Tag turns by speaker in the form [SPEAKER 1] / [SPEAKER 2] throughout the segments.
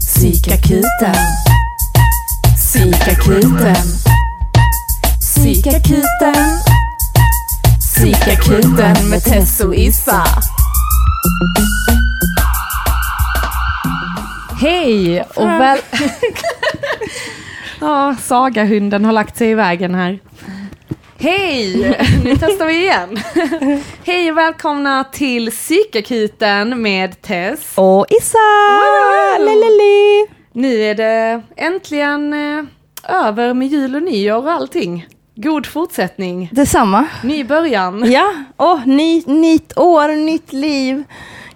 [SPEAKER 1] Psykakuten. Psykakuten. Psykakuten. Psykakuten med Tess och Issa. Hej och väl... ja, Sagahunden har lagt sig i vägen här. Hej! Nu testar vi igen. Hej och välkomna till Psykakuten med Tess.
[SPEAKER 2] Och Issa!
[SPEAKER 1] Wow!
[SPEAKER 2] Lelele.
[SPEAKER 1] Nu är det äntligen eh, över med jul och nyår och allting. God fortsättning.
[SPEAKER 2] Detsamma.
[SPEAKER 1] Ny början.
[SPEAKER 2] Ja, åh, ny, nytt år, nytt liv.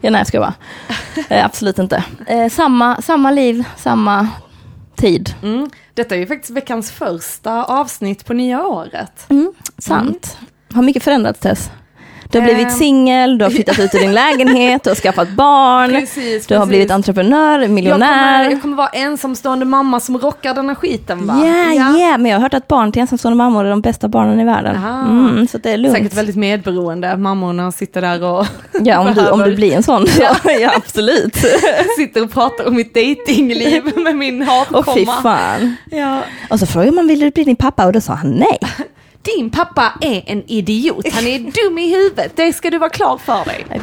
[SPEAKER 2] Ja, nej, jag ska bara. Eh, absolut inte. Eh, samma, samma liv, samma tid.
[SPEAKER 1] Mm. Detta är ju faktiskt veckans första avsnitt på nya året.
[SPEAKER 2] Mm, sant. Har mycket förändrats Tess? Du har blivit singel, du har flyttat ut ur din lägenhet, du har skaffat barn,
[SPEAKER 1] Precis,
[SPEAKER 2] du har
[SPEAKER 1] precis.
[SPEAKER 2] blivit entreprenör,
[SPEAKER 1] Jag kommer,
[SPEAKER 2] miljonär.
[SPEAKER 1] jag kommer vara ensamstående mamma som rockar den här skiten va?
[SPEAKER 2] Ja, ja, men jag har hört att barn till ensamstående mammor är de bästa barnen i världen. Mm, så det är lugnt.
[SPEAKER 1] Säkert väldigt medberoende. Mammorna sitter där och
[SPEAKER 2] Ja, om du, om du blir en sån. Ja, ja absolut.
[SPEAKER 1] sitter och pratar om mitt datingliv med min
[SPEAKER 2] Och fy fan.
[SPEAKER 1] Ja.
[SPEAKER 2] Och så frågade man, vill du bli din pappa? Och då sa han nej.
[SPEAKER 1] Din pappa är en idiot. Han är dum i huvudet. Det ska du vara klar för dig.
[SPEAKER 2] Nej.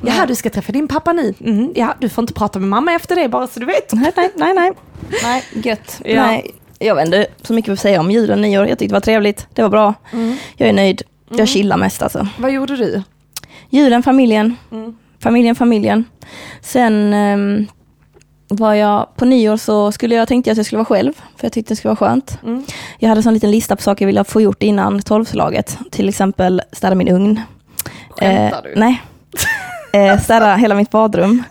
[SPEAKER 1] Jaha, du ska träffa din pappa nu. Mm, ja, du får inte prata med mamma efter det bara så du vet.
[SPEAKER 2] Nej, nej, nej. Nej, nej gött.
[SPEAKER 1] Ja.
[SPEAKER 2] Nej, jag vet inte så mycket att säga om jul och nyår. Jag tyckte det var trevligt. Det var bra. Jag är nöjd. Jag chillar mest alltså.
[SPEAKER 1] Vad gjorde du?
[SPEAKER 2] Julen, familjen.
[SPEAKER 1] Mm.
[SPEAKER 2] Familjen, familjen. Sen ehm, var jag, på nyår så skulle jag, tänkte jag att jag skulle vara själv. För jag tyckte det skulle vara skönt.
[SPEAKER 1] Mm.
[SPEAKER 2] Jag hade en sån liten lista på saker jag ville få gjort innan tolvslaget. Till exempel städa min ugn.
[SPEAKER 1] Skämtar du?
[SPEAKER 2] Nej. Eh, städa hela mitt badrum.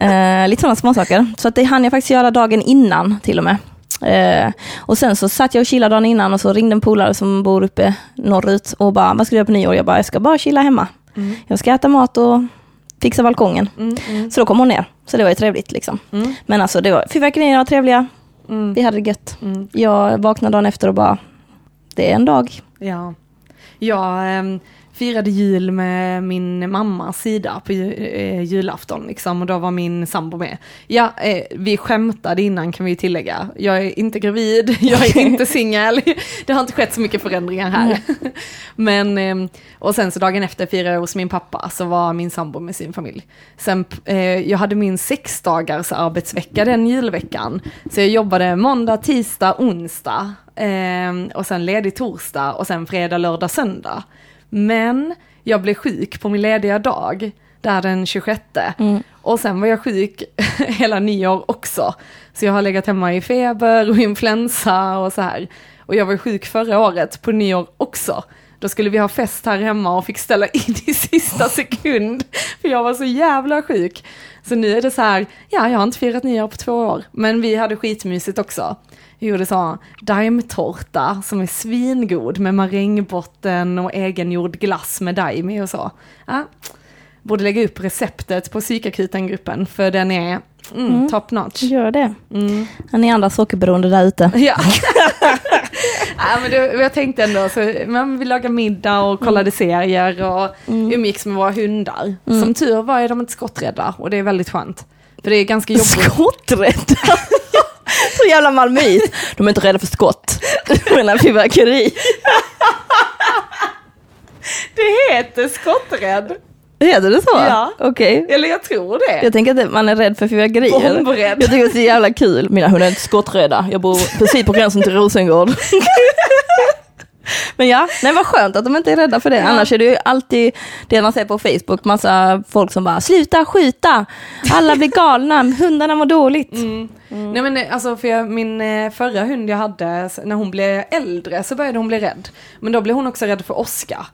[SPEAKER 2] Eh, lite sådana småsaker. Så att det hann jag faktiskt göra dagen innan till och med. Eh, och sen så satt jag och chillade dagen innan och så ringde en polare som bor uppe norrut och bara, vad ska du göra på nyår? Jag bara, jag ska bara chilla hemma.
[SPEAKER 1] Mm.
[SPEAKER 2] Jag ska äta mat och fixa balkongen.
[SPEAKER 1] Mm, mm,
[SPEAKER 2] Så då kom hon ner. Så det var ju trevligt liksom.
[SPEAKER 1] mm,
[SPEAKER 2] Men alltså det var, fyrverkerierna var trevliga.
[SPEAKER 1] mm,
[SPEAKER 2] Vi hade det gött.
[SPEAKER 1] mm.
[SPEAKER 2] Jag vaknade dagen efter och bara, det är en dag.
[SPEAKER 1] Ja. Jag ehm, firade jul med min mammas sida på eh, julafton liksom och då var min sambo med. Ja, eh, vi skämtade innan kan vi tillägga. Jag är inte gravid, jag är inte singel. Det har inte skett så mycket förändringar här. Men, ehm, och sen så dagen efter firade jag hos min pappa så var min sambo med sin familj. Sen, eh, jag hade min sex dagars arbetsvecka den julveckan. Så jag jobbade måndag, tisdag, onsdag ehm, och sen ledig torsdag och sen fredag, lördag, söndag. Men jag blev sjuk på min lediga dag, där den 26. Och sen var jag sjuk hela nyår också. Så jag har legat hemma i feber och influensa och så här. Och jag var sjuk förra året på nyår också. Då skulle vi ha fest här hemma och fick ställa in i sista sekund. För jag var så jävla sjuk. Så nu är det så här, ja jag har inte firat nyår på två år. Men vi hade skitmysigt också. Gjorde så daimtårta som är svingod med marängbotten och egengjord glass med daim i och så. Ja, borde lägga upp receptet på psykakuten-gruppen för den är mm, top notch.
[SPEAKER 2] Gör det.
[SPEAKER 1] Mm.
[SPEAKER 2] Ni andra sockerberoende där ute.
[SPEAKER 1] Ja. ja men det, jag tänkte ändå, så, men vi lagade middag och kollade serier och umgicks med våra hundar. Som tur var är de inte skotträdda och det är väldigt skönt. För det är ganska jobbigt.
[SPEAKER 2] Skotträdda. Så jävla malmöit. De är inte rädda för skott. Du menar fyrverkeri.
[SPEAKER 1] Det heter skotträdd.
[SPEAKER 2] Heter det så?
[SPEAKER 1] Ja.
[SPEAKER 2] Okej.
[SPEAKER 1] Eller jag tror det.
[SPEAKER 2] Jag tänker att man är rädd för fyrverkerier.
[SPEAKER 1] Bombrädd.
[SPEAKER 2] Jag tycker det är så jävla kul. Mina hundar är inte skotträdda. Jag bor precis på gränsen till Rosengård. Men ja, nej vad skönt att de inte är rädda för det. Annars är det ju alltid det man ser på Facebook, massa folk som bara sluta skjuta, alla blir galna, hundarna mår dåligt.
[SPEAKER 1] Mm. Nej men eh, alltså för jag, min eh, förra hund jag hade, när hon blev äldre så började hon bli rädd. Men då blev hon också rädd för Oscar.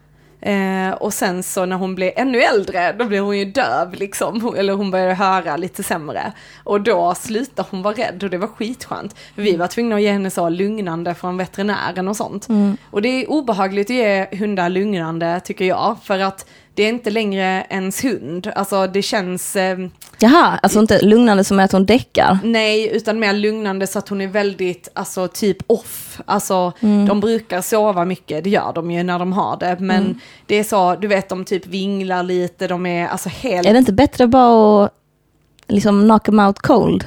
[SPEAKER 1] Eh, och sen så när hon blev ännu äldre, då blev hon ju döv liksom. Eller hon började höra lite sämre. Och då slutade hon vara rädd och det var skitskönt. För vi var tvungna att ge henne så lugnande från veterinären och sånt. Och det är obehagligt att ge hundar lugnande tycker jag. För att det är inte längre ens hund. Alltså det känns... Eh,
[SPEAKER 2] Jaha, alltså inte lugnande som är att hon däckar.
[SPEAKER 1] Nej, utan mer lugnande så att hon är väldigt, alltså typ off. Alltså de brukar sova mycket, det gör de ju när de har det. Men det är så, du vet de typ vinglar lite, de är alltså helt...
[SPEAKER 2] Är det inte bättre bara att liksom knock them out cold.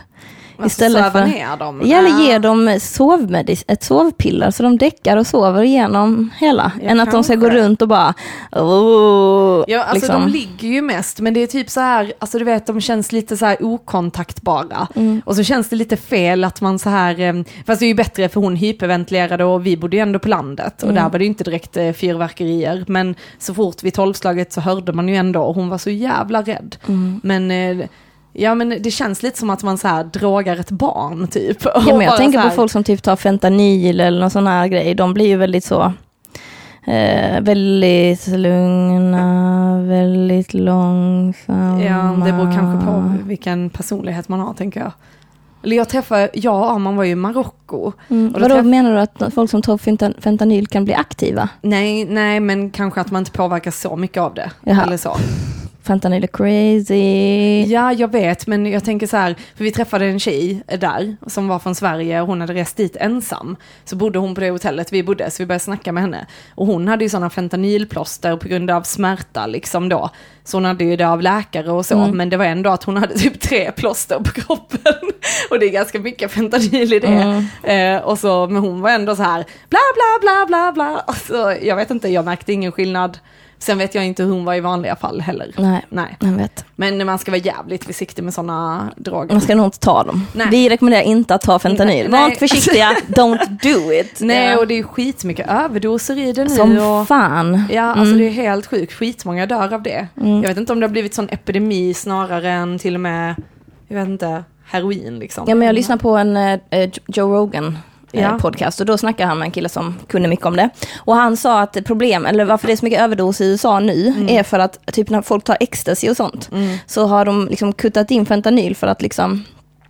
[SPEAKER 2] Istället
[SPEAKER 1] söva
[SPEAKER 2] för-
[SPEAKER 1] ner dem.
[SPEAKER 2] Ja, eller ge dem sovmedis, ett sovpiller så de däckar och sover igenom hela.
[SPEAKER 1] Ja,
[SPEAKER 2] än att de ska gå runt och bara... Oh,
[SPEAKER 1] Ja, alltså
[SPEAKER 2] liksom.
[SPEAKER 1] de ligger ju mest, men det är typ så här, alltså du vet, de känns lite så här okontaktbara.
[SPEAKER 2] Mm.
[SPEAKER 1] Och så känns det lite fel att man så här, eh, fast det är ju bättre för hon hyperventilerade och vi bodde ju ändå på landet och
[SPEAKER 2] Mm.
[SPEAKER 1] där var det ju inte direkt eh, fyrverkerier. Men så fort vid tolvslaget så hörde man ju ändå, och hon var så jävla rädd.
[SPEAKER 2] Mm.
[SPEAKER 1] Men eh, Ja men det känns lite som att man så här drogar ett barn typ.
[SPEAKER 2] Ja, men jag tänker
[SPEAKER 1] så
[SPEAKER 2] på
[SPEAKER 1] här-
[SPEAKER 2] folk som typ tar fentanyl eller någon sån här grej. De blir ju väldigt så... Eh, väldigt lugna, väldigt långsamma.
[SPEAKER 1] Ja, det beror kanske på vilken personlighet man har tänker jag. Eller jag träffade, ja man var ju i Marocko.
[SPEAKER 2] Mm. Vadå
[SPEAKER 1] träff-
[SPEAKER 2] menar du att folk som tar fentan- fentanyl kan bli aktiva?
[SPEAKER 1] Nej, nej men kanske att man inte påverkas så mycket av det.
[SPEAKER 2] Jaha.
[SPEAKER 1] Eller så.
[SPEAKER 2] Fentanyl är crazy.
[SPEAKER 1] Ja, jag vet, men jag tänker så här, för vi träffade en tjej där som var från Sverige och hon hade rest dit ensam. Så bodde hon på det hotellet vi bodde, så vi började snacka med henne. Och hon hade ju sådana fentanylplåster på grund av smärta liksom då. Så hon hade ju det av läkare och så,
[SPEAKER 2] Mm.
[SPEAKER 1] men det var ändå att hon hade typ tre plåster på kroppen. och det är ganska mycket fentanyl i det.
[SPEAKER 2] Mm.
[SPEAKER 1] Eh, och så, men hon var ändå så här, bla bla bla bla bla. Alltså, jag vet inte, jag märkte ingen skillnad. Sen vet jag inte hur hon var i vanliga fall heller.
[SPEAKER 2] Nej,
[SPEAKER 1] Nej.
[SPEAKER 2] jag vet.
[SPEAKER 1] Men man ska vara jävligt försiktig med sådana droger.
[SPEAKER 2] Man ska nog inte ta dem.
[SPEAKER 1] Nej.
[SPEAKER 2] Vi rekommenderar inte att ta fentanyl. Var inte försiktiga, don't do it.
[SPEAKER 1] Nej,
[SPEAKER 2] Ja.
[SPEAKER 1] och det är skitmycket överdoser i det nu.
[SPEAKER 2] Som
[SPEAKER 1] och,
[SPEAKER 2] fan.
[SPEAKER 1] ja, alltså
[SPEAKER 2] Mm.
[SPEAKER 1] det är helt sjukt. Skitmånga dör av det. Jag vet inte om det har blivit sån epidemi snarare än till och med, jag vet inte, heroin liksom.
[SPEAKER 2] Ja, men jag lyssnade på en eh, Joe Rogan
[SPEAKER 1] Ja.
[SPEAKER 2] podcast och då snackade han med en kille som kunde mycket om det. Och han sa att problem, eller varför det är så mycket överdos i USA nu,
[SPEAKER 1] Mm.
[SPEAKER 2] är för att typ när folk tar ecstasy och sånt, så har de liksom kuttat in fentanyl för att liksom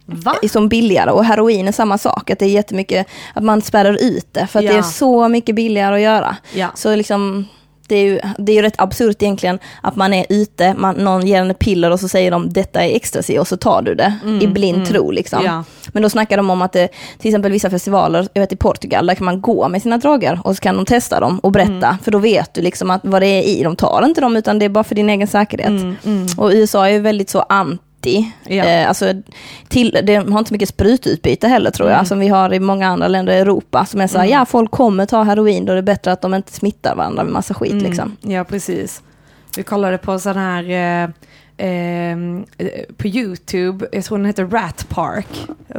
[SPEAKER 1] Va?
[SPEAKER 2] som billigare och heroin är samma sak, att det är jättemycket, att man spärrar ut det för att
[SPEAKER 1] Ja.
[SPEAKER 2] det är så mycket billigare att göra.
[SPEAKER 1] Ja.
[SPEAKER 2] Så liksom, det är ju, det är ju rätt absurt egentligen att man är ute, man, någon ger en piller och så säger de detta är ecstasy och så tar du det i blind tro liksom.
[SPEAKER 1] Ja.
[SPEAKER 2] Men då snackar de om att det, till exempel vissa festivaler, jag vet i Portugal, där kan man gå med sina droger och så kan de testa dem och berätta, för då vet du liksom att vad det är i, de tar inte dem utan det är bara för din egen säkerhet. Och USA är ju väldigt så anti,
[SPEAKER 1] Ja.
[SPEAKER 2] eh, alltså till, det har inte så mycket sprututbyte heller tror jag, som vi har i många andra länder i Europa, som är så här, ja folk kommer ta heroin, då är det bättre att de inte smittar varandra med massa skit liksom.
[SPEAKER 1] Ja, precis. Vi kollade på sån här eh, eh, på YouTube, jag tror den heter Rat Park.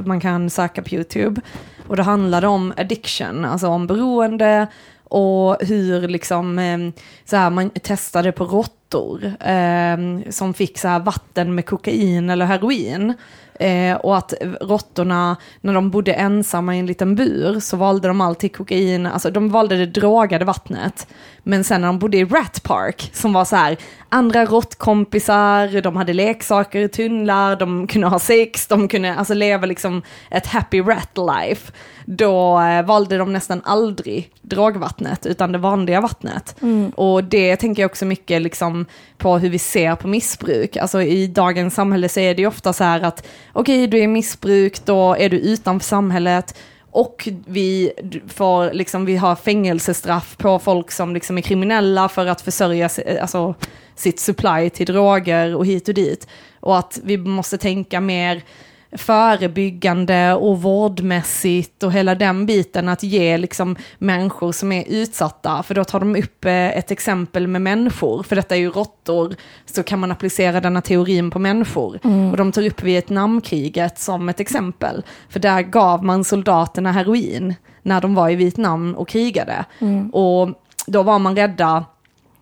[SPEAKER 1] Man kan söka på YouTube. Och det handlade om addiction, alltså om beroende och hur liksom eh, så här, man testade på råttor eh, som fick så här vatten med kokain eller heroin. Eh, och att råttorna, när de bodde ensamma i en liten bur, så valde de alltid kokain, alltså de valde det drogade vattnet. Men sen när de bodde i Rat Park, som var så här, andra råttkompisar, de hade leksaker i tunnlar, de kunde ha sex, de kunde alltså leva liksom ett happy rat life. Då eh, valde de nästan aldrig drogvattnet, utan det vanliga vattnet. Och det tänker jag också mycket liksom på hur vi ser på missbruk. Alltså i dagens samhälle så är det ju ofta så här att okej, du är missbruk, då är du utanför samhället. Och vi får liksom, vi har fängelsestraff på folk som liksom är kriminella för att försörja alltså, sitt supply till droger och hit och dit. Och att vi måste tänka mer förebyggande och vårdmässigt och hela den biten att ge liksom människor som är utsatta, för då tar de upp eh, ett exempel med människor, för detta är ju råttor, så kan man applicera denna teorin på människor. Och de tar upp Vietnamkriget som ett exempel, för där gav man soldaterna heroin när de var i Vietnam och krigade. Och då var man rädda,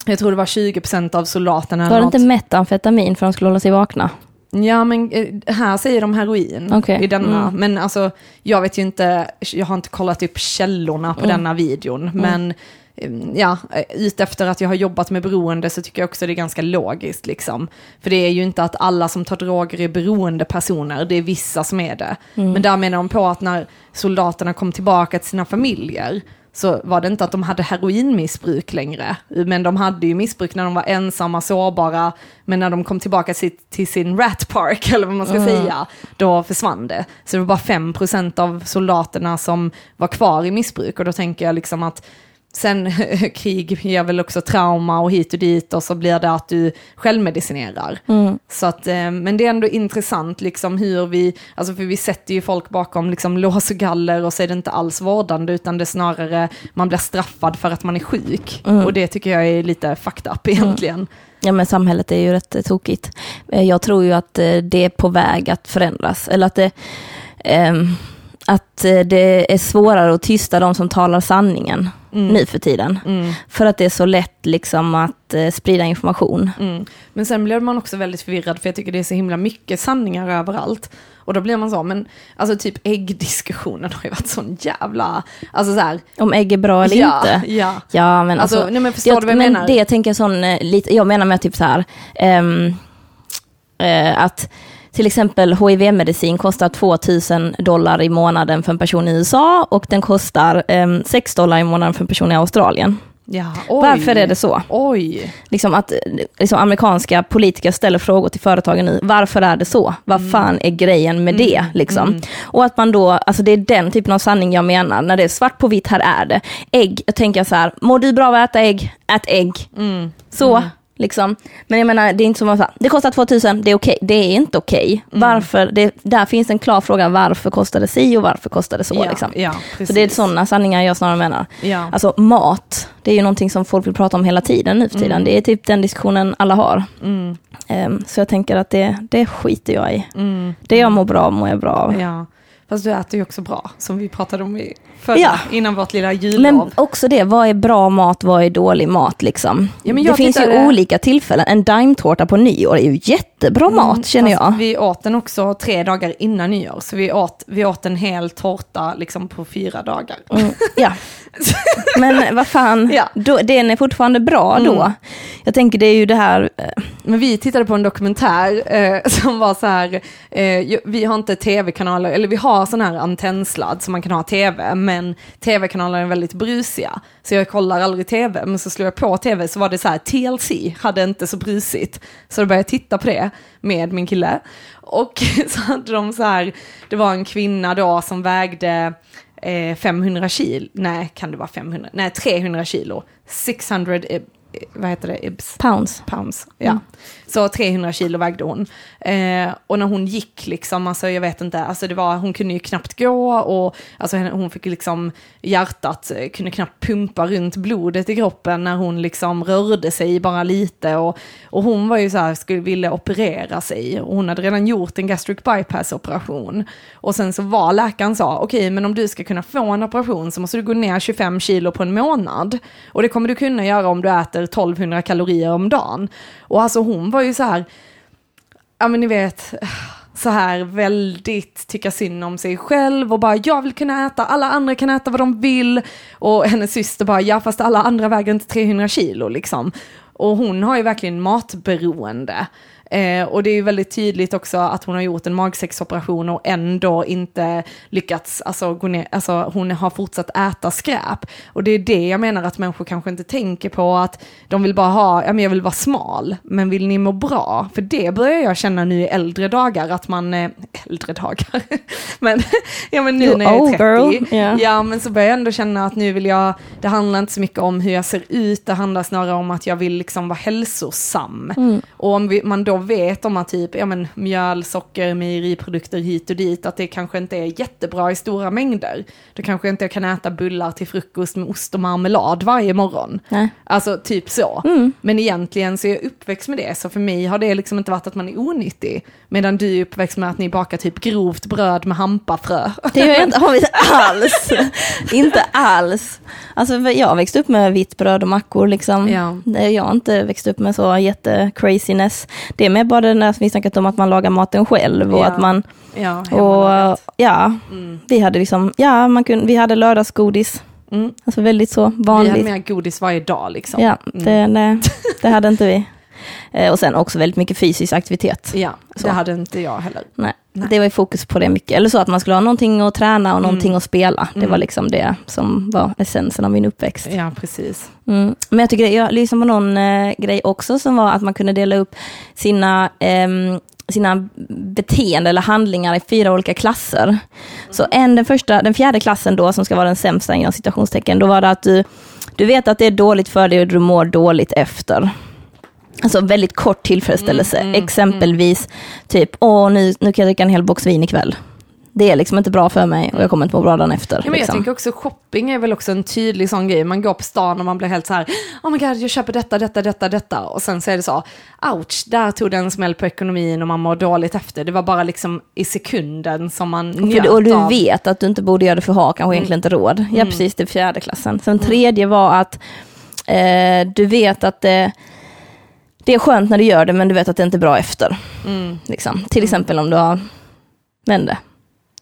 [SPEAKER 1] jag tror det var 20% av soldaterna.
[SPEAKER 2] Var det
[SPEAKER 1] något.
[SPEAKER 2] inte metamfetamin för att de skulle hålla sig vakna?
[SPEAKER 1] Ja men eh, här säger de heroin
[SPEAKER 2] Okej,
[SPEAKER 1] i denna.
[SPEAKER 2] mm.
[SPEAKER 1] Men alltså jag vet ju inte, jag har inte kollat upp källorna på
[SPEAKER 2] Mm.
[SPEAKER 1] denna videon. Men eh, ja, eh, ut efter att jag har jobbat med beroende så tycker jag också det är ganska logiskt liksom. För det är ju inte att alla som tar droger är beroende personer, det är vissa som är det.
[SPEAKER 2] Mm.
[SPEAKER 1] Men där menar de på att när soldaterna kom tillbaka till sina familjer så var det inte att de hade heroinmissbruk längre, men de hade ju missbruk när de var ensamma, sårbara, men när de kom tillbaka till, sin rat park, eller vad man ska säga, då försvann det. Så det var bara 5% av soldaterna som var kvar i missbruk, och då tänker jag liksom att sen krig ger väl också trauma och hit och dit och så blir det att du självmedicinerar.
[SPEAKER 2] Mm.
[SPEAKER 1] Så att, eh, men det är ändå intressant liksom hur vi, alltså för vi sätter ju folk bakom liksom lås och galler och så är det inte alls vårdande utan det är snarare man blir straffad för att man är sjuk.
[SPEAKER 2] Mm.
[SPEAKER 1] Och det tycker jag är lite fucked up egentligen.
[SPEAKER 2] Ja men samhället är ju rätt eh, tokigt. Eh, Jag tror ju att det är på väg att förändras. Eller att det, ehm, att det är svårare att tysta de som talar sanningen
[SPEAKER 1] Mm.
[SPEAKER 2] nu för tiden.
[SPEAKER 1] Mm.
[SPEAKER 2] För att det är så lätt liksom att eh, sprida information.
[SPEAKER 1] Mm. Men sen blir man också väldigt förvirrad för jag tycker det är så himla mycket sanningar överallt. Och då blir man så, men alltså typ äggdiskussionen har ju varit sån jävla, alltså så här,
[SPEAKER 2] Om ägg är bra eller
[SPEAKER 1] ja,
[SPEAKER 2] inte.
[SPEAKER 1] Ja,
[SPEAKER 2] Ja men
[SPEAKER 1] alltså,
[SPEAKER 2] alltså,
[SPEAKER 1] nej men förstår
[SPEAKER 2] jag,
[SPEAKER 1] du vad jag
[SPEAKER 2] men
[SPEAKER 1] menar?
[SPEAKER 2] det jag tänker sån, eh, lite, jag menar med typ så här, ehm, eh, att till exempel HIV-medicin kostar 2000 dollar i månaden för en person i USA och den kostar ehm, 6 dollar i månaden för en person i Australien.
[SPEAKER 1] ja, oj.
[SPEAKER 2] Varför är det så?
[SPEAKER 1] Oj.
[SPEAKER 2] Liksom att eh, liksom amerikanska politiker ställer frågor till företagen nu, varför är det så? Vad fan är grejen med det? Liksom? Och att man då, alltså det är den typen av sanning jag menar, när det är svart på vitt, här är det. Ägg, jag tänker så här, mår du bra av att äta ägg? Ät ägg.
[SPEAKER 1] Mm.
[SPEAKER 2] Så, liksom. Men jag menar, det är inte som att säga, det kostar 2000, det är okej. Det är inte okej.
[SPEAKER 1] Mm.
[SPEAKER 2] Varför? Det, där finns en klar fråga, varför kostar det si och varför kostar det så?
[SPEAKER 1] Ja,
[SPEAKER 2] liksom.
[SPEAKER 1] ja.
[SPEAKER 2] Så det är sådana sanningar jag snarare menar.
[SPEAKER 1] Ja.
[SPEAKER 2] Alltså mat, det är ju någonting som folk vill prata om hela tiden nu för tiden. Det är typ den diskussionen alla har.
[SPEAKER 1] Mm.
[SPEAKER 2] Ehm, så jag tänker att det, det skiter jag i.
[SPEAKER 1] Mm.
[SPEAKER 2] Det jag mår bra av mår jag bra av.
[SPEAKER 1] Ja. Fast du äter ju också bra, som vi pratade om i förra,
[SPEAKER 2] Ja.
[SPEAKER 1] innan vårt lilla jullov.
[SPEAKER 2] Men också det, vad är bra mat, vad är dålig mat liksom?
[SPEAKER 1] Ja,
[SPEAKER 2] det finns
[SPEAKER 1] tittade-
[SPEAKER 2] ju olika tillfällen. En daimtårta på nyår är ju jättebra mat känner
[SPEAKER 1] Mm,
[SPEAKER 2] jag.
[SPEAKER 1] Vi åt den också tre dagar innan nyår, så vi åt, vi åt en hel tårta liksom på fyra dagar.
[SPEAKER 2] Mm, ja. Men vad fan,
[SPEAKER 1] Ja.
[SPEAKER 2] då, den är fortfarande bra då.
[SPEAKER 1] Mm.
[SPEAKER 2] Jag tänker det är ju det här, eh,
[SPEAKER 1] Men vi tittade på en dokumentär eh, som var så här, eh, vi har inte tv-kanaler, eller vi har sån här antennsladd som man kan ha tv, men tv-kanaler är väldigt brusiga. Så jag kollar aldrig tv, men så slår jag på tv så var det så här, TLC hade inte så brusigt. Så då började jag titta på det med min kille. Och så hade de så här, det var en kvinna då som vägde eh, 500 kilo, nej kan det vara 500, nej 300 kilo, 600, ib, vad heter det, ibs?
[SPEAKER 2] pounds.
[SPEAKER 1] pounds. Ja. Så 300 kilo vägde hon. Eh, och när hon gick liksom, alltså jag vet inte, alltså det var, hon kunde ju knappt gå och alltså hon fick liksom, hjärtat kunde knappt pumpa runt blodet i kroppen när hon liksom rörde sig bara lite och, och hon var ju så här, skulle ville operera sig och hon hade redan gjort en gastric bypass operation. Och sen så var läkaren sa, okej men om du ska kunna få en operation så måste du gå ner 25 kilo på en månad. Och det kommer du kunna göra om du äter 1200 kalorier om dagen. Och alltså hon var ju så här, ja men ni vet, så här väldigt tycka synd om sig själv och bara jag vill kunna äta, alla andra kan äta vad de vill. Och hennes syster bara ja fast alla andra väger inte 300 kilo liksom. Och hon har ju verkligen matberoende. Eh, och det är ju väldigt tydligt också att hon har gjort en magsäcksoperation och ändå inte lyckats, alltså, gå ner, alltså hon har fortsatt äta skräp. Och det är det jag menar att människor kanske inte tänker på, att de vill bara ha, ja men jag vill vara smal, men vill ni må bra? För det börjar jag känna nu i äldre dagar, att man, eh, äldre dagar, men, ja men nu när jag är
[SPEAKER 2] old
[SPEAKER 1] 30,
[SPEAKER 2] girl, yeah.
[SPEAKER 1] ja men så börjar jag ändå känna att nu vill jag, det handlar inte så mycket om hur jag ser ut, det handlar snarare om att jag vill liksom vara hälsosam. Och om vi, man då vet om att typ, ja men mjöl, socker, mejeriprodukter hit och dit, att det kanske inte är jättebra i stora mängder. Då kanske inte jag kan äta bullar till frukost med ost och marmelad varje morgon.
[SPEAKER 2] Nej.
[SPEAKER 1] Alltså typ så. Men egentligen så är jag uppväxt med det, så för mig har det liksom inte varit att man är onyttig. Medan du är uppväxt med att ni bakar typ grovt bröd med hampafrö.
[SPEAKER 2] Det inte, har vi inte alls. inte alls. Alltså jag har växt upp med vitt bröd och mackor liksom.
[SPEAKER 1] Ja.
[SPEAKER 2] Jag har inte växt upp med så jätte-craziness. Det bara det när vi snackat om att man lagar maten själv och
[SPEAKER 1] Ja.
[SPEAKER 2] att man,
[SPEAKER 1] Ja,
[SPEAKER 2] och ja,
[SPEAKER 1] Mm.
[SPEAKER 2] vi hade liksom, ja man kunde, vi hade lördagsgodis.
[SPEAKER 1] Mm.
[SPEAKER 2] Alltså väldigt så
[SPEAKER 1] Vi
[SPEAKER 2] vanligt.
[SPEAKER 1] hade mer godis varje dag liksom.
[SPEAKER 2] Ja,
[SPEAKER 1] Mm.
[SPEAKER 2] det, nej, det hade inte vi. Eh, Och sen också väldigt mycket fysisk aktivitet.
[SPEAKER 1] Ja,
[SPEAKER 2] Så.
[SPEAKER 1] det hade inte jag heller.
[SPEAKER 2] Nej,
[SPEAKER 1] Nej.
[SPEAKER 2] det var ju fokus på det mycket. Eller så att man skulle ha någonting att träna och någonting
[SPEAKER 1] Mm.
[SPEAKER 2] att spela. Det
[SPEAKER 1] Mm.
[SPEAKER 2] var liksom det som var essensen av min uppväxt.
[SPEAKER 1] Ja, precis.
[SPEAKER 2] Mm. Men jag tycker, jag lyssnade på någon eh, grej också som var att man kunde dela upp sina, ehm, sina beteenden eller handlingar i fyra olika klasser. Så en, den, första, den fjärde klassen då, som ska vara den sämsta inom citationstecken, då var det att du Du vet att det är dåligt för dig och du mår dåligt efter. Alltså väldigt kort tillfredsställelse.
[SPEAKER 1] Mm, mm,
[SPEAKER 2] Exempelvis typ, åh nu, nu kan jag dricka en hel box vin ikväll. Det är liksom inte bra för mig och jag kommer inte må bra dagen efter.
[SPEAKER 1] Ja, men jag
[SPEAKER 2] liksom.
[SPEAKER 1] tänker också shopping är väl också en tydlig sån grej. Man går på stan och man blir helt så här, oh my god, jag köper detta, detta, detta, detta. Och sen så är det så, ouch, där tog det en smäll på ekonomin och man mår dåligt efter. Det var bara liksom i sekunden som man njöt
[SPEAKER 2] och du
[SPEAKER 1] av.
[SPEAKER 2] vet att du inte borde göra det för ha, kanske egentligen inte råd. Ja, precis, det är fjärde klassen. Sen tredje var att eh, du vet att det, det är skönt när du gör det, men du vet att det inte är bra efter.
[SPEAKER 1] Mm.
[SPEAKER 2] Liksom. Till exempel om du har, men det,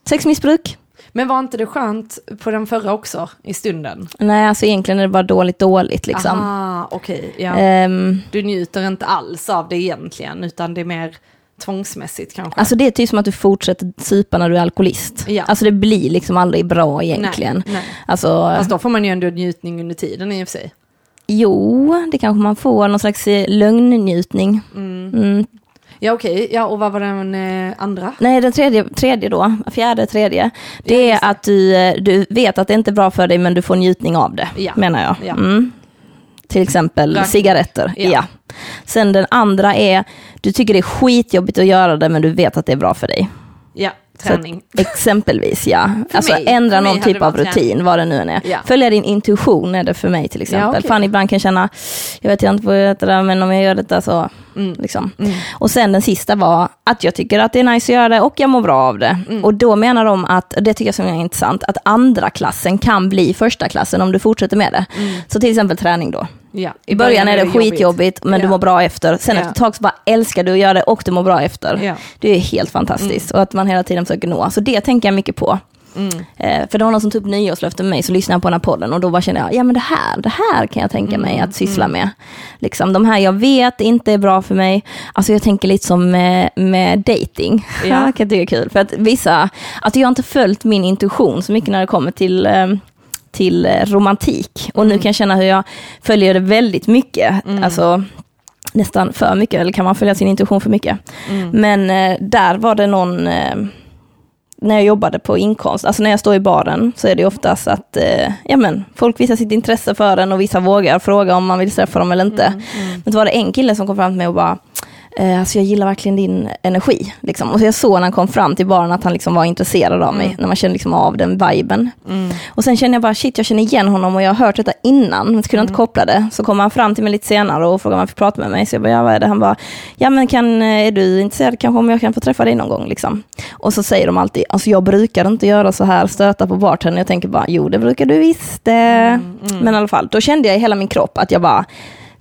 [SPEAKER 2] sexmissbruk.
[SPEAKER 1] Men var inte det skönt på den förra också, i stunden?
[SPEAKER 2] Nej, alltså egentligen är det bara dåligt dåligt liksom.
[SPEAKER 1] Aha, okej. ja.
[SPEAKER 2] Ehm,
[SPEAKER 1] Du njuter inte alls av det egentligen, utan det är mer tvångsmässigt kanske.
[SPEAKER 2] alltså det är typ som att du fortsätter supa när du är alkoholist.
[SPEAKER 1] Ja.
[SPEAKER 2] Alltså det blir liksom aldrig bra egentligen.
[SPEAKER 1] Nej, nej.
[SPEAKER 2] Alltså,
[SPEAKER 1] Fast då får man ju ändå njutning under tiden i och för sig.
[SPEAKER 2] Jo, det kanske man får, någon slags eh, lögnnjutning. Mm.
[SPEAKER 1] Ja okej, ja och vad var den eh, andra?
[SPEAKER 2] Nej, den tredje, tredje då, fjärde, tredje, det är att du, eh, du vet att det inte är bra för dig men du får njutning av det,
[SPEAKER 1] Ja.
[SPEAKER 2] menar jag.
[SPEAKER 1] Ja.
[SPEAKER 2] Mm. Till exempel
[SPEAKER 1] Rökning.
[SPEAKER 2] cigaretter.
[SPEAKER 1] Ja.
[SPEAKER 2] Ja. Sen den andra är, du tycker det är skitjobbigt att göra det men du vet att det är bra för dig.
[SPEAKER 1] Ja,
[SPEAKER 2] Så att-
[SPEAKER 1] träning.
[SPEAKER 2] Exempelvis ja.
[SPEAKER 1] För
[SPEAKER 2] alltså
[SPEAKER 1] mig-
[SPEAKER 2] ändra någon typ av rutin,
[SPEAKER 1] träning.
[SPEAKER 2] vad det nu än är.
[SPEAKER 1] Ja.
[SPEAKER 2] Följa din intuition är det för mig till exempel.
[SPEAKER 1] Ja, okej.
[SPEAKER 2] Fan ibland kan jag känna, jag vet inte vad jag heter det, men om jag gör detta så,
[SPEAKER 1] Mm.
[SPEAKER 2] liksom. Och sen den sista var att jag tycker att det är nice att göra det och jag mår bra av det.
[SPEAKER 1] Mm.
[SPEAKER 2] Och då menar de att, det tycker jag som är intressant, att andra klassen kan bli första klassen om du fortsätter med det. Så till exempel träning då.
[SPEAKER 1] Ja.
[SPEAKER 2] I början är det
[SPEAKER 1] jobbigt.
[SPEAKER 2] skitjobbigt men du
[SPEAKER 1] Ja.
[SPEAKER 2] mår bra efter. Sen
[SPEAKER 1] Ja.
[SPEAKER 2] efter ett tag så bara älskar du att göra det och du mår bra efter.
[SPEAKER 1] Ja.
[SPEAKER 2] Det är helt fantastiskt och att man hela tiden försöker nå. Så det tänker jag mycket på.
[SPEAKER 1] Mm.
[SPEAKER 2] Eh, för det var någon som tog upp nyårslöfte med mig, så lyssnade jag på den här podden och då bara kände jag, ja men det här, det här kan jag tänka mig
[SPEAKER 1] Mm,
[SPEAKER 2] att syssla med. Liksom, de här jag vet inte är bra för mig. Alltså jag tänker lite som med, med dating.
[SPEAKER 1] Ja.
[SPEAKER 2] Kan tycka är kul. För att vissa, att jag har inte följt min intuition så mycket när det kommer till eh, till eh, romantik. Och nu kan jag känna hur jag följer det väldigt mycket. Alltså nästan för mycket, eller kan man följa sin intuition för mycket? Men eh, där var det någon, eh, när jag jobbade på inkomst, alltså när jag står i baren så är det oftast att eh, ja, men, folk visar sitt intresse för en och vissa vågar fråga om man vill träffa dem eller inte. Men då var det en kille som kom fram till mig och bara, eh, alltså jag gillar verkligen din energi. Liksom. Och så jag såg när han kom fram till baren att han liksom var intresserad av mig, när man kände liksom av den viben. Och sen kände jag bara, shit jag känner igen honom och jag har hört detta innan, men kunde jag inte koppla det. Så kom han fram till mig lite senare och frågade om han fick prata med mig. Så jag bara, ja vad är det? Han bara, ja men kan, eh, är du intresserad kanske om jag kan få träffa dig någon gång? Liksom. Och så säger de alltid, alltså jag brukar inte göra så här, stöta på bartendern. Jag tänker bara, jo det brukar du visst. eh." Men i alla fall, då kände jag i hela min kropp att jag bara,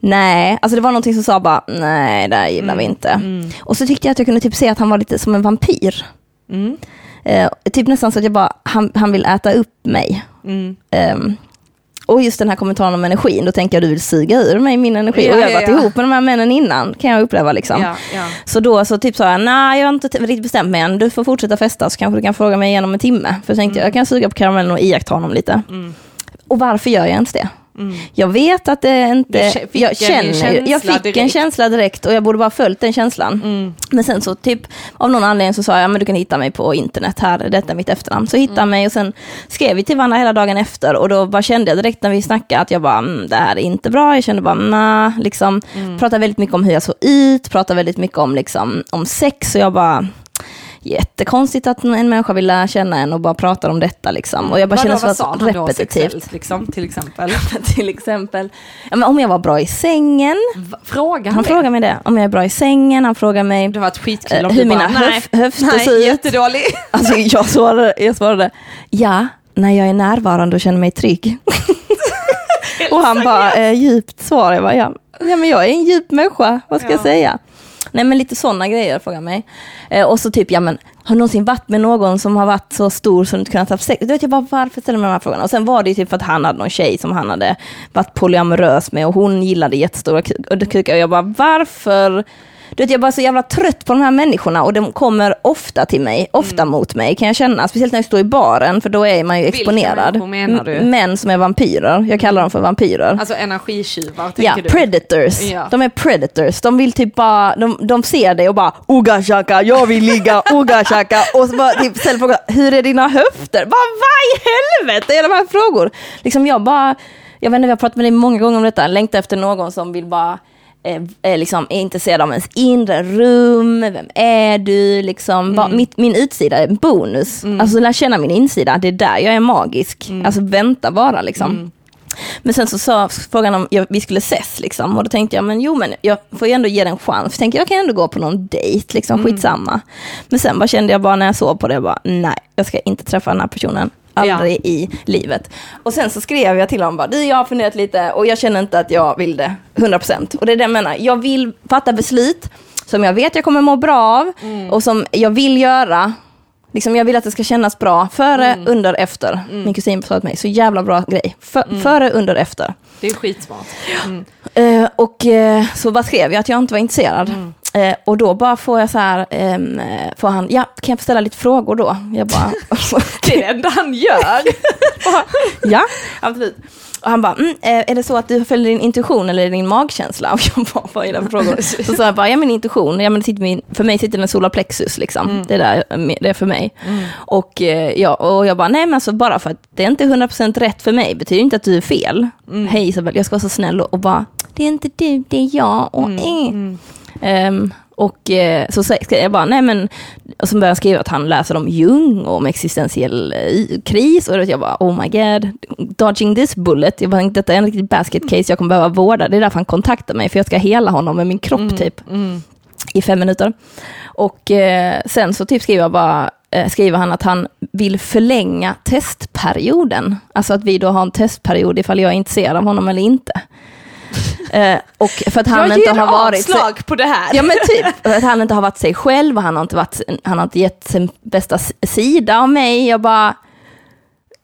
[SPEAKER 2] Nej, alltså det var någonting som sa bara, nej det här gillar vi inte. Och så tyckte jag att jag kunde typ se att han var lite som en vampyr.
[SPEAKER 1] Mm.
[SPEAKER 2] Eh, typ nästan så att jag bara, han, han vill äta upp mig.
[SPEAKER 1] Mm.
[SPEAKER 2] Ehm, och just den här kommentaren om energin, då tänker jag du vill suga ur mig min energi.
[SPEAKER 1] Ja,
[SPEAKER 2] och jag har
[SPEAKER 1] ja,
[SPEAKER 2] varit
[SPEAKER 1] ja.
[SPEAKER 2] ihop med de här männen innan, kan jag uppleva liksom. Så då så typ sa jag, nej jag har inte riktigt bestämt mig än, du får fortsätta festa så kanske du kan fråga mig igen om en timme. För jag tänkte jag, jag kan suga på karamellen och iaktta honom lite.
[SPEAKER 1] Mm.
[SPEAKER 2] Och varför gör jag ens det? Jag vet att det inte... Jag
[SPEAKER 1] en
[SPEAKER 2] känner ju- Jag fick en
[SPEAKER 1] direkt.
[SPEAKER 2] känsla direkt och jag borde bara följt den känslan.
[SPEAKER 1] Mm.
[SPEAKER 2] Men sen så typ av någon anledning så sa jag, men du kan hitta mig på internet här, detta är mitt efternamn. Så hittade
[SPEAKER 1] Mm.
[SPEAKER 2] mig och sen skrev vi till varandra hela dagen efter och då bara kände jag direkt när vi snackade att jag bara, mm, det här är inte bra. Jag kände bara, nah, liksom.
[SPEAKER 1] Mm.
[SPEAKER 2] Pratade väldigt mycket om hur jag såg ut, pratade väldigt mycket om, liksom, om sex och jag bara, jättekonstigt att en människa vill lära känna en och bara pratar om detta liksom. Och jag bara
[SPEAKER 1] Vadå,
[SPEAKER 2] kände
[SPEAKER 1] vad
[SPEAKER 2] så
[SPEAKER 1] då
[SPEAKER 2] repetitivt.
[SPEAKER 1] sexuellt, liksom, till exempel?
[SPEAKER 2] till exempel, ja, om jag var bra i sängen,
[SPEAKER 1] Fråga
[SPEAKER 2] han frågar mig det, om jag är bra i sängen, han frågar mig
[SPEAKER 1] Det var ett skitkul
[SPEAKER 2] eh,
[SPEAKER 1] om
[SPEAKER 2] hur mina
[SPEAKER 1] bara,
[SPEAKER 2] höf, höfter ser ut.
[SPEAKER 1] jättedålig.
[SPEAKER 2] Alltså jag svarade, jag svarade, ja, när jag är närvarande och känner mig trygg. och han bara, eh, djupt svar, jag bara, ja, ja men jag är en djup människa, vad ska jag
[SPEAKER 1] Ja.
[SPEAKER 2] säga? Nej men lite sådana grejer frågar mig. Eh, och så typ, ja men har du någonsin varit med någon som har varit så stor som du inte kunnat ha sex? Du vet jag bara varför ställer man mig de här frågorna? Och sen var det ju typ för att han hade någon tjej som han hade varit polyamorös med och hon gillade jättestora kuk- och kukar. Och jag bara varför? Du vet, jag är bara så jävla trött på de här människorna och de kommer ofta till mig, ofta mot mig kan jag känna. Speciellt när jag står i baren för då är man ju
[SPEAKER 1] Vilka
[SPEAKER 2] exponerad.
[SPEAKER 1] menar du?
[SPEAKER 2] Män som är vampyrer, jag kallar dem för vampyrer.
[SPEAKER 1] Alltså energitjuvar,
[SPEAKER 2] Ja,
[SPEAKER 1] tänker du?
[SPEAKER 2] predators.
[SPEAKER 1] Ja.
[SPEAKER 2] De är predators. De vill typ bara, de, de ser dig och bara Oga shaka, jag vill ligga, Oga shaka. Och så bara typ ställer frågan, hur är dina höfter? Bara vad i helvete är de här frågor? Liksom jag bara, jag vet inte, vi har pratat med dig många gånger om detta, längtar efter någon som vill bara är liksom är intresserad av ens inre rum, vem är du, liksom. Bara, mitt, min utsida är en bonus. Alltså lär känna min insida, det är där jag är magisk. Alltså vänta bara liksom. Men sen så sa frågan om jag, vi skulle ses liksom och då tänkte jag, men jo men jag får ju ändå ge den en chans. Tänkte jag kan ändå gå på någon dejt, liksom skitsamma. Men sen bara kände jag bara när jag såg på det, bara, nej jag ska inte träffa den här personen. Aldrig i livet. Och sen så skrev jag till honom bara, du jag har funderat lite och jag känner inte att jag vill det 100%. Och det är det jag menar, jag vill fatta beslut som jag vet jag kommer må bra av och som jag vill göra. Liksom jag vill att det ska kännas bra före, under, efter. Min kusin sa till mig, så jävla bra grej. För, Före, under, efter.
[SPEAKER 1] Det är skitsmart. Mm.
[SPEAKER 2] Eh, och eh, så bara skrev jag att jag inte var intresserad. Eh, och då bara får jag så här, eh, får han, ja, kan jag få ställa lite frågor då? Jag bara,
[SPEAKER 1] Det är det enda han gör.
[SPEAKER 2] ja, absolut. Och han bara, mm, eh, är det så att du följer din intuition eller din magkänsla? Och jag bara, vad är det för frågor? Så sa jag bara, ja min intuition, ja, men sitter min, för mig sitter den solarplexus liksom. Det, där, det är för mig. Och, eh, ja, och jag bara, nej men alltså bara för att det är inte 100% rätt för mig betyder inte att du är fel. Hej Isabel, jag ska vara så snäll och, och bara, det är inte du, det är jag och eh. Ehm, och eh, så skrev jag bara, nej men, och så började jag skriva att han läser om Jung och om existentiell eh, kris och jag bara, oh my god, dodging this bullet. Jag bara, detta är en riktig basket case jag kommer behöva vårda. Det är därför han kontaktar mig, för jag ska hela honom med min kropp typ. I fem minuter. Och eh, sen så typ skriver jag bara, eh, skriver han att han vill förlänga testperioden. Alltså att vi då har en testperiod ifall jag är intresserad av honom eller inte. Eh, och för att han
[SPEAKER 1] jag
[SPEAKER 2] inte har varit...
[SPEAKER 1] avslag på det här.
[SPEAKER 2] Ja men typ, att han inte har varit sig själv och han har inte, varit, han har inte gett sin bästa sida av mig. Jag bara,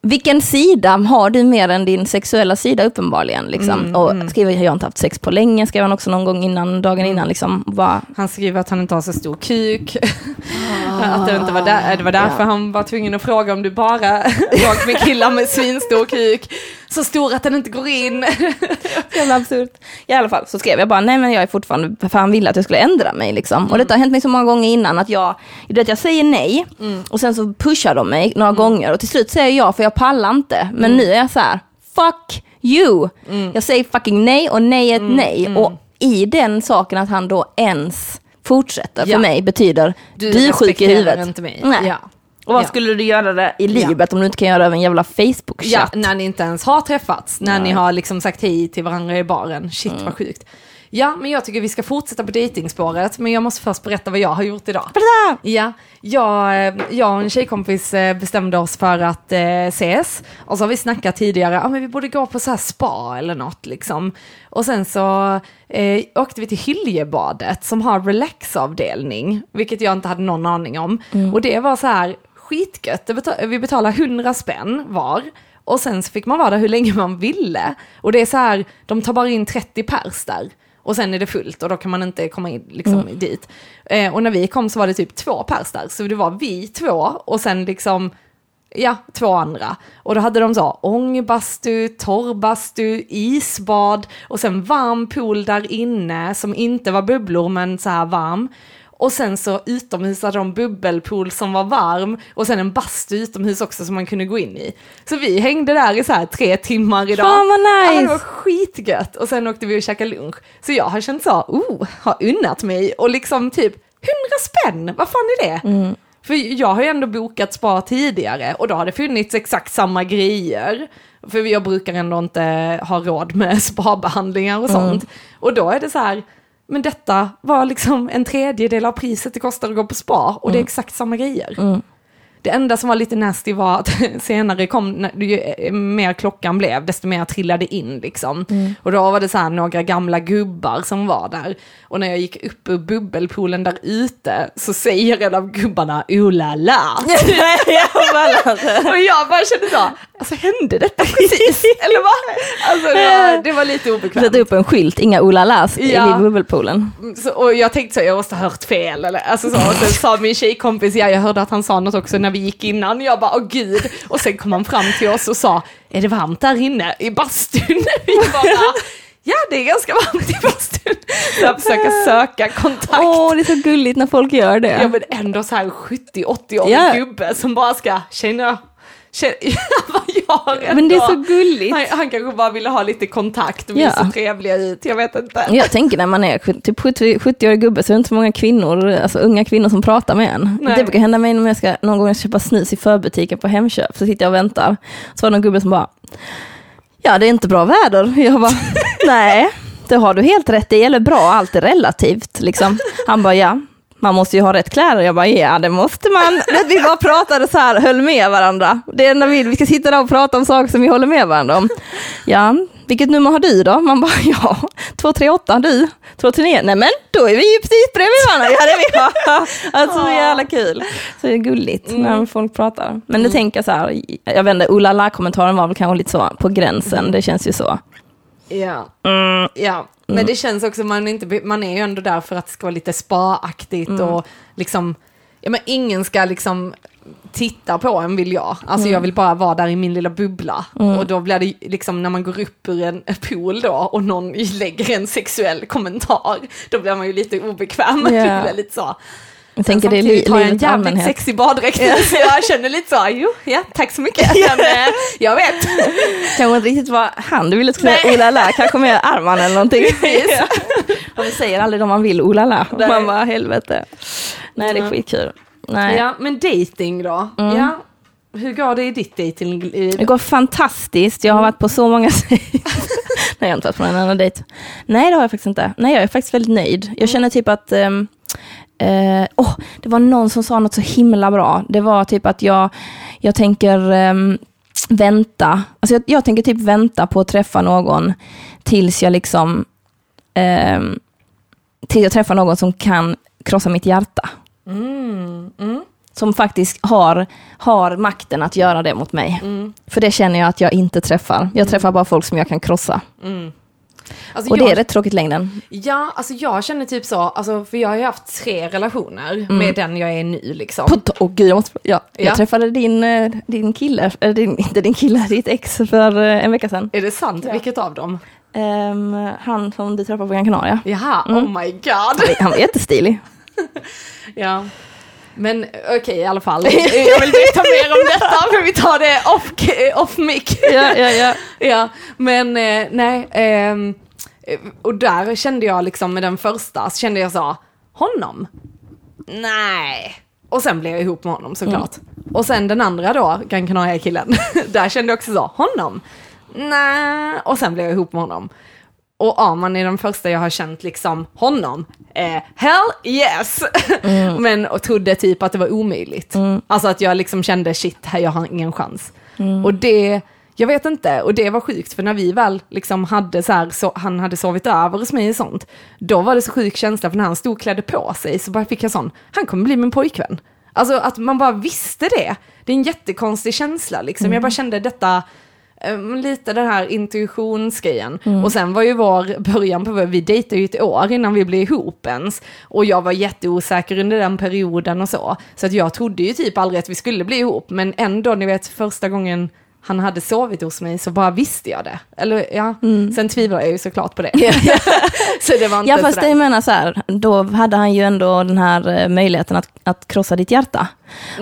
[SPEAKER 2] vilken sida har du mer än din sexuella sida uppenbarligen? Liksom. och skriver jag har inte haft sex på länge, skrev han också någon gång innan, dagen innan. Liksom, bara,
[SPEAKER 1] Han skriver att han inte har så stor kuk. att det, inte var där, det var därför han var tvungen att fråga om du bara låg med killar med svinstor kuk. Så stor att den inte går in.
[SPEAKER 2] jävla absurt. I alla fall så skrev jag bara, nej men jag är fortfarande, för han ville att jag skulle ändra mig liksom. Och detta har hänt mig så många gånger innan att jag, du vet jag säger nej och sen så pushar de mig några gånger och till slut säger jag för jag pallar inte. Men nu är jag så här, fuck you. Jag säger fucking nej och nej är ett nej. Och i den saken att han då ens fortsätter
[SPEAKER 1] Ja.
[SPEAKER 2] för mig betyder du, är sjuk i huvudet.
[SPEAKER 1] inte mig.
[SPEAKER 2] Nej.
[SPEAKER 1] Ja.
[SPEAKER 2] Och vad
[SPEAKER 1] Ja.
[SPEAKER 2] skulle du göra det i livet om du inte kan göra det över en jävla
[SPEAKER 1] Ja,
[SPEAKER 2] Facebook-chatt?
[SPEAKER 1] när ni inte ens har träffats, när ni har liksom sagt hej till varandra i baren. Shit
[SPEAKER 2] Mm.
[SPEAKER 1] vad sjukt. Ja, men jag tycker vi ska fortsätta på dejtingspåret, men jag måste först berätta vad jag har gjort idag. Ja, jag, eh, jag och en tjejkompis eh, bestämde oss för att eh, ses. Och så har vi snackat tidigare, ah, men vi borde gå på så här spa eller något liksom. Och sen så eh, åkte vi till Hyljebadet som har relaxavdelning, vilket jag inte hade någon aning om. Och det var så här skitgött, vi betalar 100 spänn var. Och sen så fick man vara där hur länge man ville. Och det är så här, de tar bara in 30 pers där. Och sen är det fullt och då kan man inte komma in liksom, dit. Eh, och när vi kom så var det typ två pers där. Så det var vi två och sen liksom, ja, två andra. Och då hade de så ångbastu, torrbastu, isbad och sen varm pool där inne som inte var bubblor men så här varm. Och sen så utomhus hade de bubbelpool som var varm och sen en bastu utomhus också som man kunde gå in i. Så vi hängde där i så här tre timmar idag.
[SPEAKER 2] Fan, vad nice.
[SPEAKER 1] Ja, det var skitgött. Och sen åkte vi och käkade lunch. Så jag har känt så, oh, har unnat mig och liksom typ 100 spänn, vad fan är det? För jag har ju ändå bokat spa tidigare och då har det funnits exakt samma grejer. För jag brukar ändå inte ha råd med spabehandlingar och sånt. Och då är det så här, men detta var liksom en tredjedel av priset det kostar att gå på spa och det är exakt samma grejer. Det enda som var lite nasty var att senare kom, ju mer klockan blev, desto mer trillade in liksom. Och då var det så här några gamla gubbar som var där. Och när jag gick upp ur bubbelpoolen där ute så säger en av gubbarna oh la la. och jag bara kände så, alltså hände detta precis? Eller vad? Alltså det var, det var lite obekvämt.
[SPEAKER 2] Sätta upp en skylt, inga olalas
[SPEAKER 1] Ja.
[SPEAKER 2] i bubbelpoolen.
[SPEAKER 1] Så, och jag tänkte så, jag måste ha hört fel eller alltså så. Och sen sa min tjejkompis, ja jag hörde att han sa något också när vi gick innan. Jag bara, åh gud. Och sen kom han fram till oss och sa, är det varmt där inne i bastun? Vi bara, ja det är ganska varmt i bastun. Så jag försöker söka kontakt.
[SPEAKER 2] Åh, det är så gulligt när folk gör det.
[SPEAKER 1] Ja men ändå så här 70-80 år
[SPEAKER 2] Ja.
[SPEAKER 1] gubbe som bara ska, tjena, jag
[SPEAKER 2] Men det är så gulligt.
[SPEAKER 1] han, han kanske bara ville ha lite kontakt vi
[SPEAKER 2] Ja.
[SPEAKER 1] ser trevliga ut, jag vet inte.
[SPEAKER 2] Jag tänker när man är typ 70 70-årig gubbe så är det inte så många kvinnor, alltså unga kvinnor som pratar med en.
[SPEAKER 1] Nej.
[SPEAKER 2] Det brukar hända mig om jag ska någon gång köpa snus i förbutiken på Hemköp, så sitter jag och väntar. Så var det någon gubbe som bara, ja det är inte bra väder. Jag bara, nej, det har du helt rätt i, eller bra, allt är relativt. Liksom. Han bara, ja. Man måste ju ha rätt kläder. Jag bara, ja det måste man. Vi bara pratade så här, höll med varandra. Det enda vi, vi ska sitta där och prata om saker som vi håller med varandra om. Ja, vilket nummer har du då? Man bara, ja, 238, du, 239. Nej men då är vi ju precis bredvid varandra. Ja det är vi. Alltså så jävla kul. Så det är gulligt när folk pratar. Men det tänker jag så här, jag vet inte, Ola kommentaren var väl kanske lite så på gränsen. Det känns ju så.
[SPEAKER 1] Ja,
[SPEAKER 2] Mm.
[SPEAKER 1] ja. Men det känns också, man, är inte, man är ju ändå där för att det ska vara lite spa-aktigt
[SPEAKER 2] Mm.
[SPEAKER 1] och liksom, ja men ingen ska liksom titta på en vill jag. Alltså
[SPEAKER 2] Mm.
[SPEAKER 1] jag vill bara vara där i min lilla bubbla. Och då blir det liksom när man går upp ur en pool då och någon lägger en sexuell kommentar, då blir man ju lite obekväm. Blir lite så.
[SPEAKER 2] Jag tänker det är li-
[SPEAKER 1] Samtidigt har jag en
[SPEAKER 2] livet
[SPEAKER 1] jävligt sexig baddräkt så jag känner lite så, jo, ja, tack så mycket. Men, eh, jag vet.
[SPEAKER 2] Kanske inte riktigt vad han du ville säga,
[SPEAKER 1] Nej.
[SPEAKER 2] Ola la, kanske med armarna eller någonting.
[SPEAKER 1] Precis.
[SPEAKER 2] Och vi säger aldrig de man vill, Ola la.
[SPEAKER 1] Nej.
[SPEAKER 2] Man bara, helvete. Nej, det är
[SPEAKER 1] Ja.
[SPEAKER 2] skitkul. Nej.
[SPEAKER 1] Ja, men dating då? Ja. Hur går det i ditt dating?
[SPEAKER 2] Det går fantastiskt, jag har varit på så många. Nej, jag har inte varit på en enda dejt. Nej, det har jag faktiskt inte. Nej, jag är faktiskt väldigt nöjd. Jag känner typ att, ehm, eh, åh, det var någon som sa något så himla bra. Det var typ att jag, jag tänker ehm, vänta, alltså jag, jag tänker typ vänta på att träffa någon tills jag liksom, ehm, tills jag träffar någon som kan krossa mitt hjärta.
[SPEAKER 1] Mm, mm,
[SPEAKER 2] Som faktiskt har, har makten att göra det mot mig.
[SPEAKER 1] mm,
[SPEAKER 2] För det känner jag att jag inte träffar. Jag träffar bara folk som jag kan krossa.
[SPEAKER 1] Mm. Alltså
[SPEAKER 2] Och det
[SPEAKER 1] jag,
[SPEAKER 2] är rätt tråkigt längden.
[SPEAKER 1] Ja, alltså jag känner typ så, alltså, för jag har ju haft tre relationer med den jag är nu liksom.
[SPEAKER 2] Åh oh, gud, jag måste... Ja,
[SPEAKER 1] Ja.
[SPEAKER 2] jag träffade din, eh, din kille, eller din, inte din kille, ditt ex för eh, en vecka sedan.
[SPEAKER 1] Är det sant?
[SPEAKER 2] Ja.
[SPEAKER 1] Vilket av dem?
[SPEAKER 2] Ehm, han som du träffade på Gran Canaria.
[SPEAKER 1] Jaha,
[SPEAKER 2] Mm.
[SPEAKER 1] oh my god.
[SPEAKER 2] Han var jättestilig.
[SPEAKER 1] Ja. Men okej i alla fall, jag vill inte ta mer om detta för vi tar det off, off mic.
[SPEAKER 2] ja, ja, ja.
[SPEAKER 1] Ja, men eh, nej. ehm, eh, och där kände jag liksom med den första, så kände jag så, honom? Nej. Och sen blev jag ihop med honom såklart. Och sen den andra då, Gran Canaria-killen, där kände jag också så, honom? Nej. Och sen blev jag ihop med honom. Och Arman är den första jag har känt liksom honom. Eh, hell yes! Men och trodde typ att det var omöjligt. Alltså att jag liksom kände shit, här jag har ingen chans. Och det, jag vet inte, och det var sjukt för när vi väl liksom hade så här, så, han hade sovit över hos mig och sånt, då var det så sjuk känsla för när han stod och klädde på sig så bara fick jag sån, han kommer bli min pojkvän. Alltså att man bara visste det. Det är en jättekonstig känsla liksom. Jag bara kände detta, lite den här intuitionsgrejen. Och sen var ju vår början på, vi dejtade ju ett år innan vi blev ihop ens. Och jag var jätteosäker under den perioden och så. Så att jag trodde ju typ aldrig att vi skulle bli ihop. Men ändå, ni vet första gången han hade sovit hos mig så bara visste jag det. Eller ja, sen tvivlar jag ju såklart på det. så det var inte
[SPEAKER 2] Ja fast
[SPEAKER 1] sådär.
[SPEAKER 2] jag menar så här, då hade han ju ändå den här eh, möjligheten att, att krossa ditt hjärta.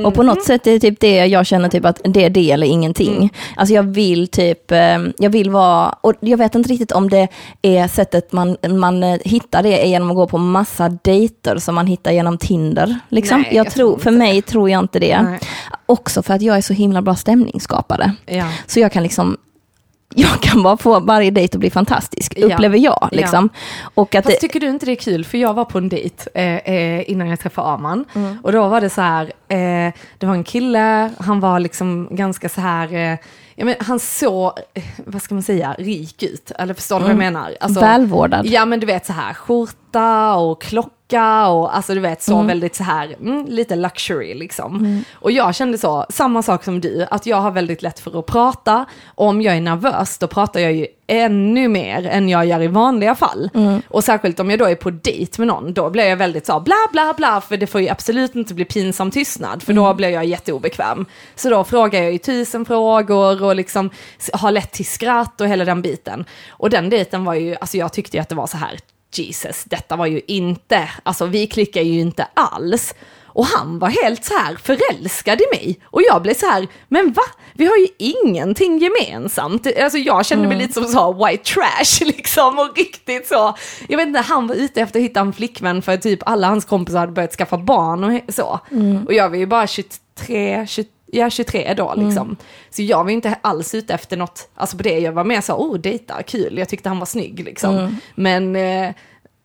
[SPEAKER 2] Och på något sätt är det typ det jag känner typ att det är det eller ingenting. Alltså jag vill typ, eh, jag vill vara, och jag vet inte riktigt om det är sättet man, man eh, hittar det är genom att gå på massa dejter som man hittar genom Tinder. Liksom.
[SPEAKER 1] Nej,
[SPEAKER 2] jag
[SPEAKER 1] jag
[SPEAKER 2] tror,
[SPEAKER 1] tror
[SPEAKER 2] för mig tror jag inte det.
[SPEAKER 1] Nej.
[SPEAKER 2] Också för att jag är så himla bra stämningsskapare.
[SPEAKER 1] Ja.
[SPEAKER 2] Så jag kan liksom jag kan bara få varje dejt att bli fantastisk,
[SPEAKER 1] Ja.
[SPEAKER 2] upplever jag. Liksom. Och att
[SPEAKER 1] Fast tycker du inte det är kul? För jag var på en dejt eh, eh, innan jag träffade Arman.
[SPEAKER 2] Mm.
[SPEAKER 1] Och då var det så här, eh, det var en kille, han var liksom ganska så här, eh, ja, men han såg, eh, vad ska man säga, rik ut. Eller förstår du vad jag menar? Alltså,
[SPEAKER 2] välvårdad.
[SPEAKER 1] Ja men du vet så här, skjorta och klocka och alltså du vet så väldigt så här, mm, lite luxury liksom. Och jag kände så, samma sak som du, att jag har väldigt lätt för att prata. Om jag är nervös då pratar jag ju ännu mer än jag gör i vanliga fall. Och särskilt om jag då är på dejt med någon, då blir jag väldigt så bla bla bla, för det får ju absolut inte bli pinsam tystnad, för då blir jag jätteobekväm. Så då frågar jag ju tusen frågor och liksom har lätt till skratt och hela den biten. Och den dejten var ju, alltså jag tyckte ju att det var så här Jesus, detta var ju inte, alltså vi klickar ju inte alls. Och han var helt så här förälskad i mig. Och jag blev så här, men va? Vi har ju ingenting gemensamt. Alltså jag kände mig lite som så white trash liksom och riktigt så. Jag vet inte, han var ute efter att hitta en flickvän för typ alla hans kompisar hade börjat skaffa barn och så. Och jag var ju bara 23, 23 ja, 23 då liksom. Mm. Så jag var inte alls ute efter något, alltså på det, jag var mer så, oh dejta, kul, jag tyckte han var snygg liksom. Mm. Men eh,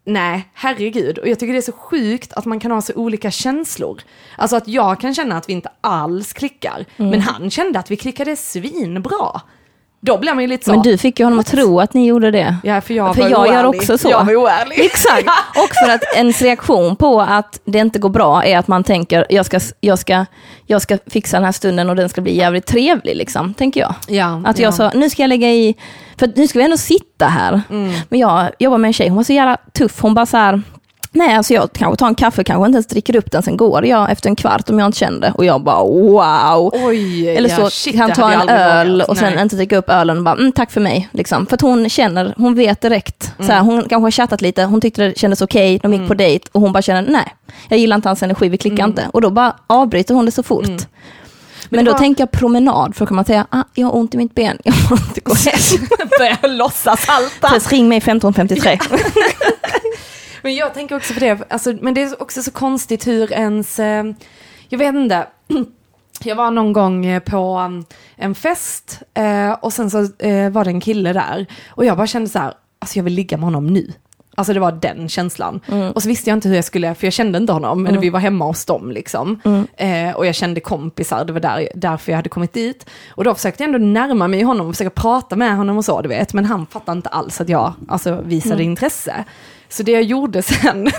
[SPEAKER 1] nej, herregud. Och jag tycker det är så sjukt att man kan ha så olika känslor. Alltså att jag kan känna att vi inte alls klickar, mm. men han kände att vi klickade svinbra. Då blir man ju lite så.
[SPEAKER 2] Men du fick ju honom att tro att ni gjorde det.
[SPEAKER 1] Ja, för jag
[SPEAKER 2] för
[SPEAKER 1] var
[SPEAKER 2] jag
[SPEAKER 1] oärlig.
[SPEAKER 2] gör också så.
[SPEAKER 1] Jag var oärlig.
[SPEAKER 2] Exakt. Och för att ens reaktion på att det inte går bra är att man tänker, jag ska, jag ska, jag ska fixa den här stunden och den ska bli jävligt trevlig, liksom, tänker jag.
[SPEAKER 1] Ja,
[SPEAKER 2] att jag
[SPEAKER 1] ja.
[SPEAKER 2] sa, nu ska jag lägga i, för nu ska vi ändå sitta här.
[SPEAKER 1] Mm.
[SPEAKER 2] Men jag jobbar med en tjej, hon var så jävla tuff, hon bara så här, Nej, alltså jag kanske tar en kaffe, kanske inte ens dricker upp den, sen går jag efter en kvart om jag inte känner det. Och jag bara wow.
[SPEAKER 1] Oj,
[SPEAKER 2] Eller så
[SPEAKER 1] ja, shit,
[SPEAKER 2] kan ta en öl och sen
[SPEAKER 1] Nej.
[SPEAKER 2] inte dricka upp ölen och bara mm, tack för mig. Liksom. För att hon känner, hon vet direkt.
[SPEAKER 1] Mm.
[SPEAKER 2] Så här, hon kanske har chattat lite, hon tyckte det kändes okej, de gick på dejt och hon bara känner nej, jag gillar inte hans energi, vi klickar
[SPEAKER 1] Mm.
[SPEAKER 2] inte. Och då bara avbryter hon det så fort. Men,
[SPEAKER 1] det
[SPEAKER 2] då
[SPEAKER 1] var-
[SPEAKER 2] tänker jag promenad, för då kan man säga, ah, jag har ont i mitt ben, jag måste gå hem.
[SPEAKER 1] Börja låtsas halta.
[SPEAKER 2] Precis, ring mig 1553.
[SPEAKER 1] Men jag tänker också på det, alltså, men det är också så konstigt hur ens, eh, jag vet inte, jag var någon gång eh, på um, en fest eh, och sen så eh, var det en kille där och jag bara kände så här, alltså jag vill ligga med honom nu. Alltså det var den känslan. Och så visste jag inte hur jag skulle, för jag kände inte honom, men vi var hemma hos dem liksom. Eh, och jag kände kompisar, det var där, därför jag hade kommit dit. Och då försökte jag ändå närma mig honom och försöka prata med honom och så, du vet. Men han fattade inte alls att jag alltså, visade intresse. Så det jag gjorde sen,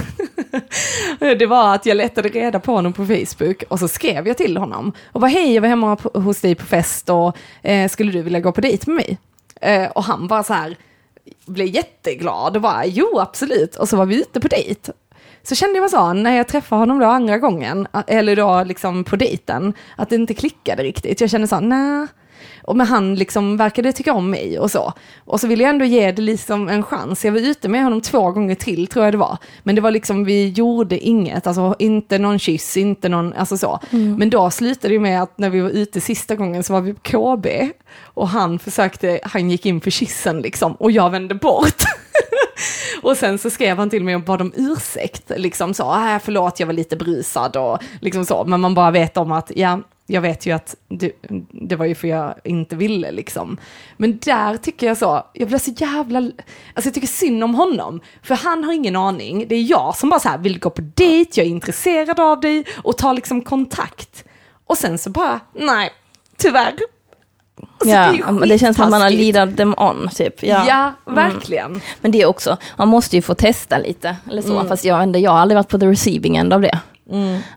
[SPEAKER 1] det var att jag letade reda på honom på Facebook och så skrev jag till honom. Och bara hej, jag var hemma hos dig på fest och eh, skulle du vilja gå på dejt med mig? Eh, och han bara så här, blev jätteglad och bara jo absolut. Och så var vi ute på dejt. Så kände jag mig så, när jag träffade honom då andra gången, eh, eller då liksom på dejten, att det inte klickade riktigt. Jag kände så, nej. Och men han liksom verkade tycka om mig och så. Och så ville jag ändå ge det liksom en chans. Jag var ute med honom två gånger till tror jag det var. Men det var liksom, vi gjorde inget, alltså inte någon kyss, inte någon, alltså så. Men då slutade det med att när vi var ute sista gången så var vi på KB. Och han försökte, han gick in för kyssen liksom och jag vände bort. Och sen så skrev han till mig och bad om ursäkt, liksom så, äh, förlåt jag var lite brusad och liksom så, men man bara vet om att, ja, jag vet ju att du, det var ju för jag inte ville liksom. Men där tycker jag så, jag blir så jävla, alltså jag tycker synd om honom, för han har ingen aning, det är jag som bara så här vill gå på dejt, jag är intresserad av dig och ta liksom kontakt. Och sen så bara, nej, tyvärr. Alltså,
[SPEAKER 2] ja, men det känns som att man har leadat them on, typ.
[SPEAKER 1] Ja,
[SPEAKER 2] Ja.
[SPEAKER 1] verkligen.
[SPEAKER 2] Men det är också, man måste ju få testa lite. Eller så.
[SPEAKER 1] Mm.
[SPEAKER 2] Fast jag, jag har aldrig varit på the receiving end av det.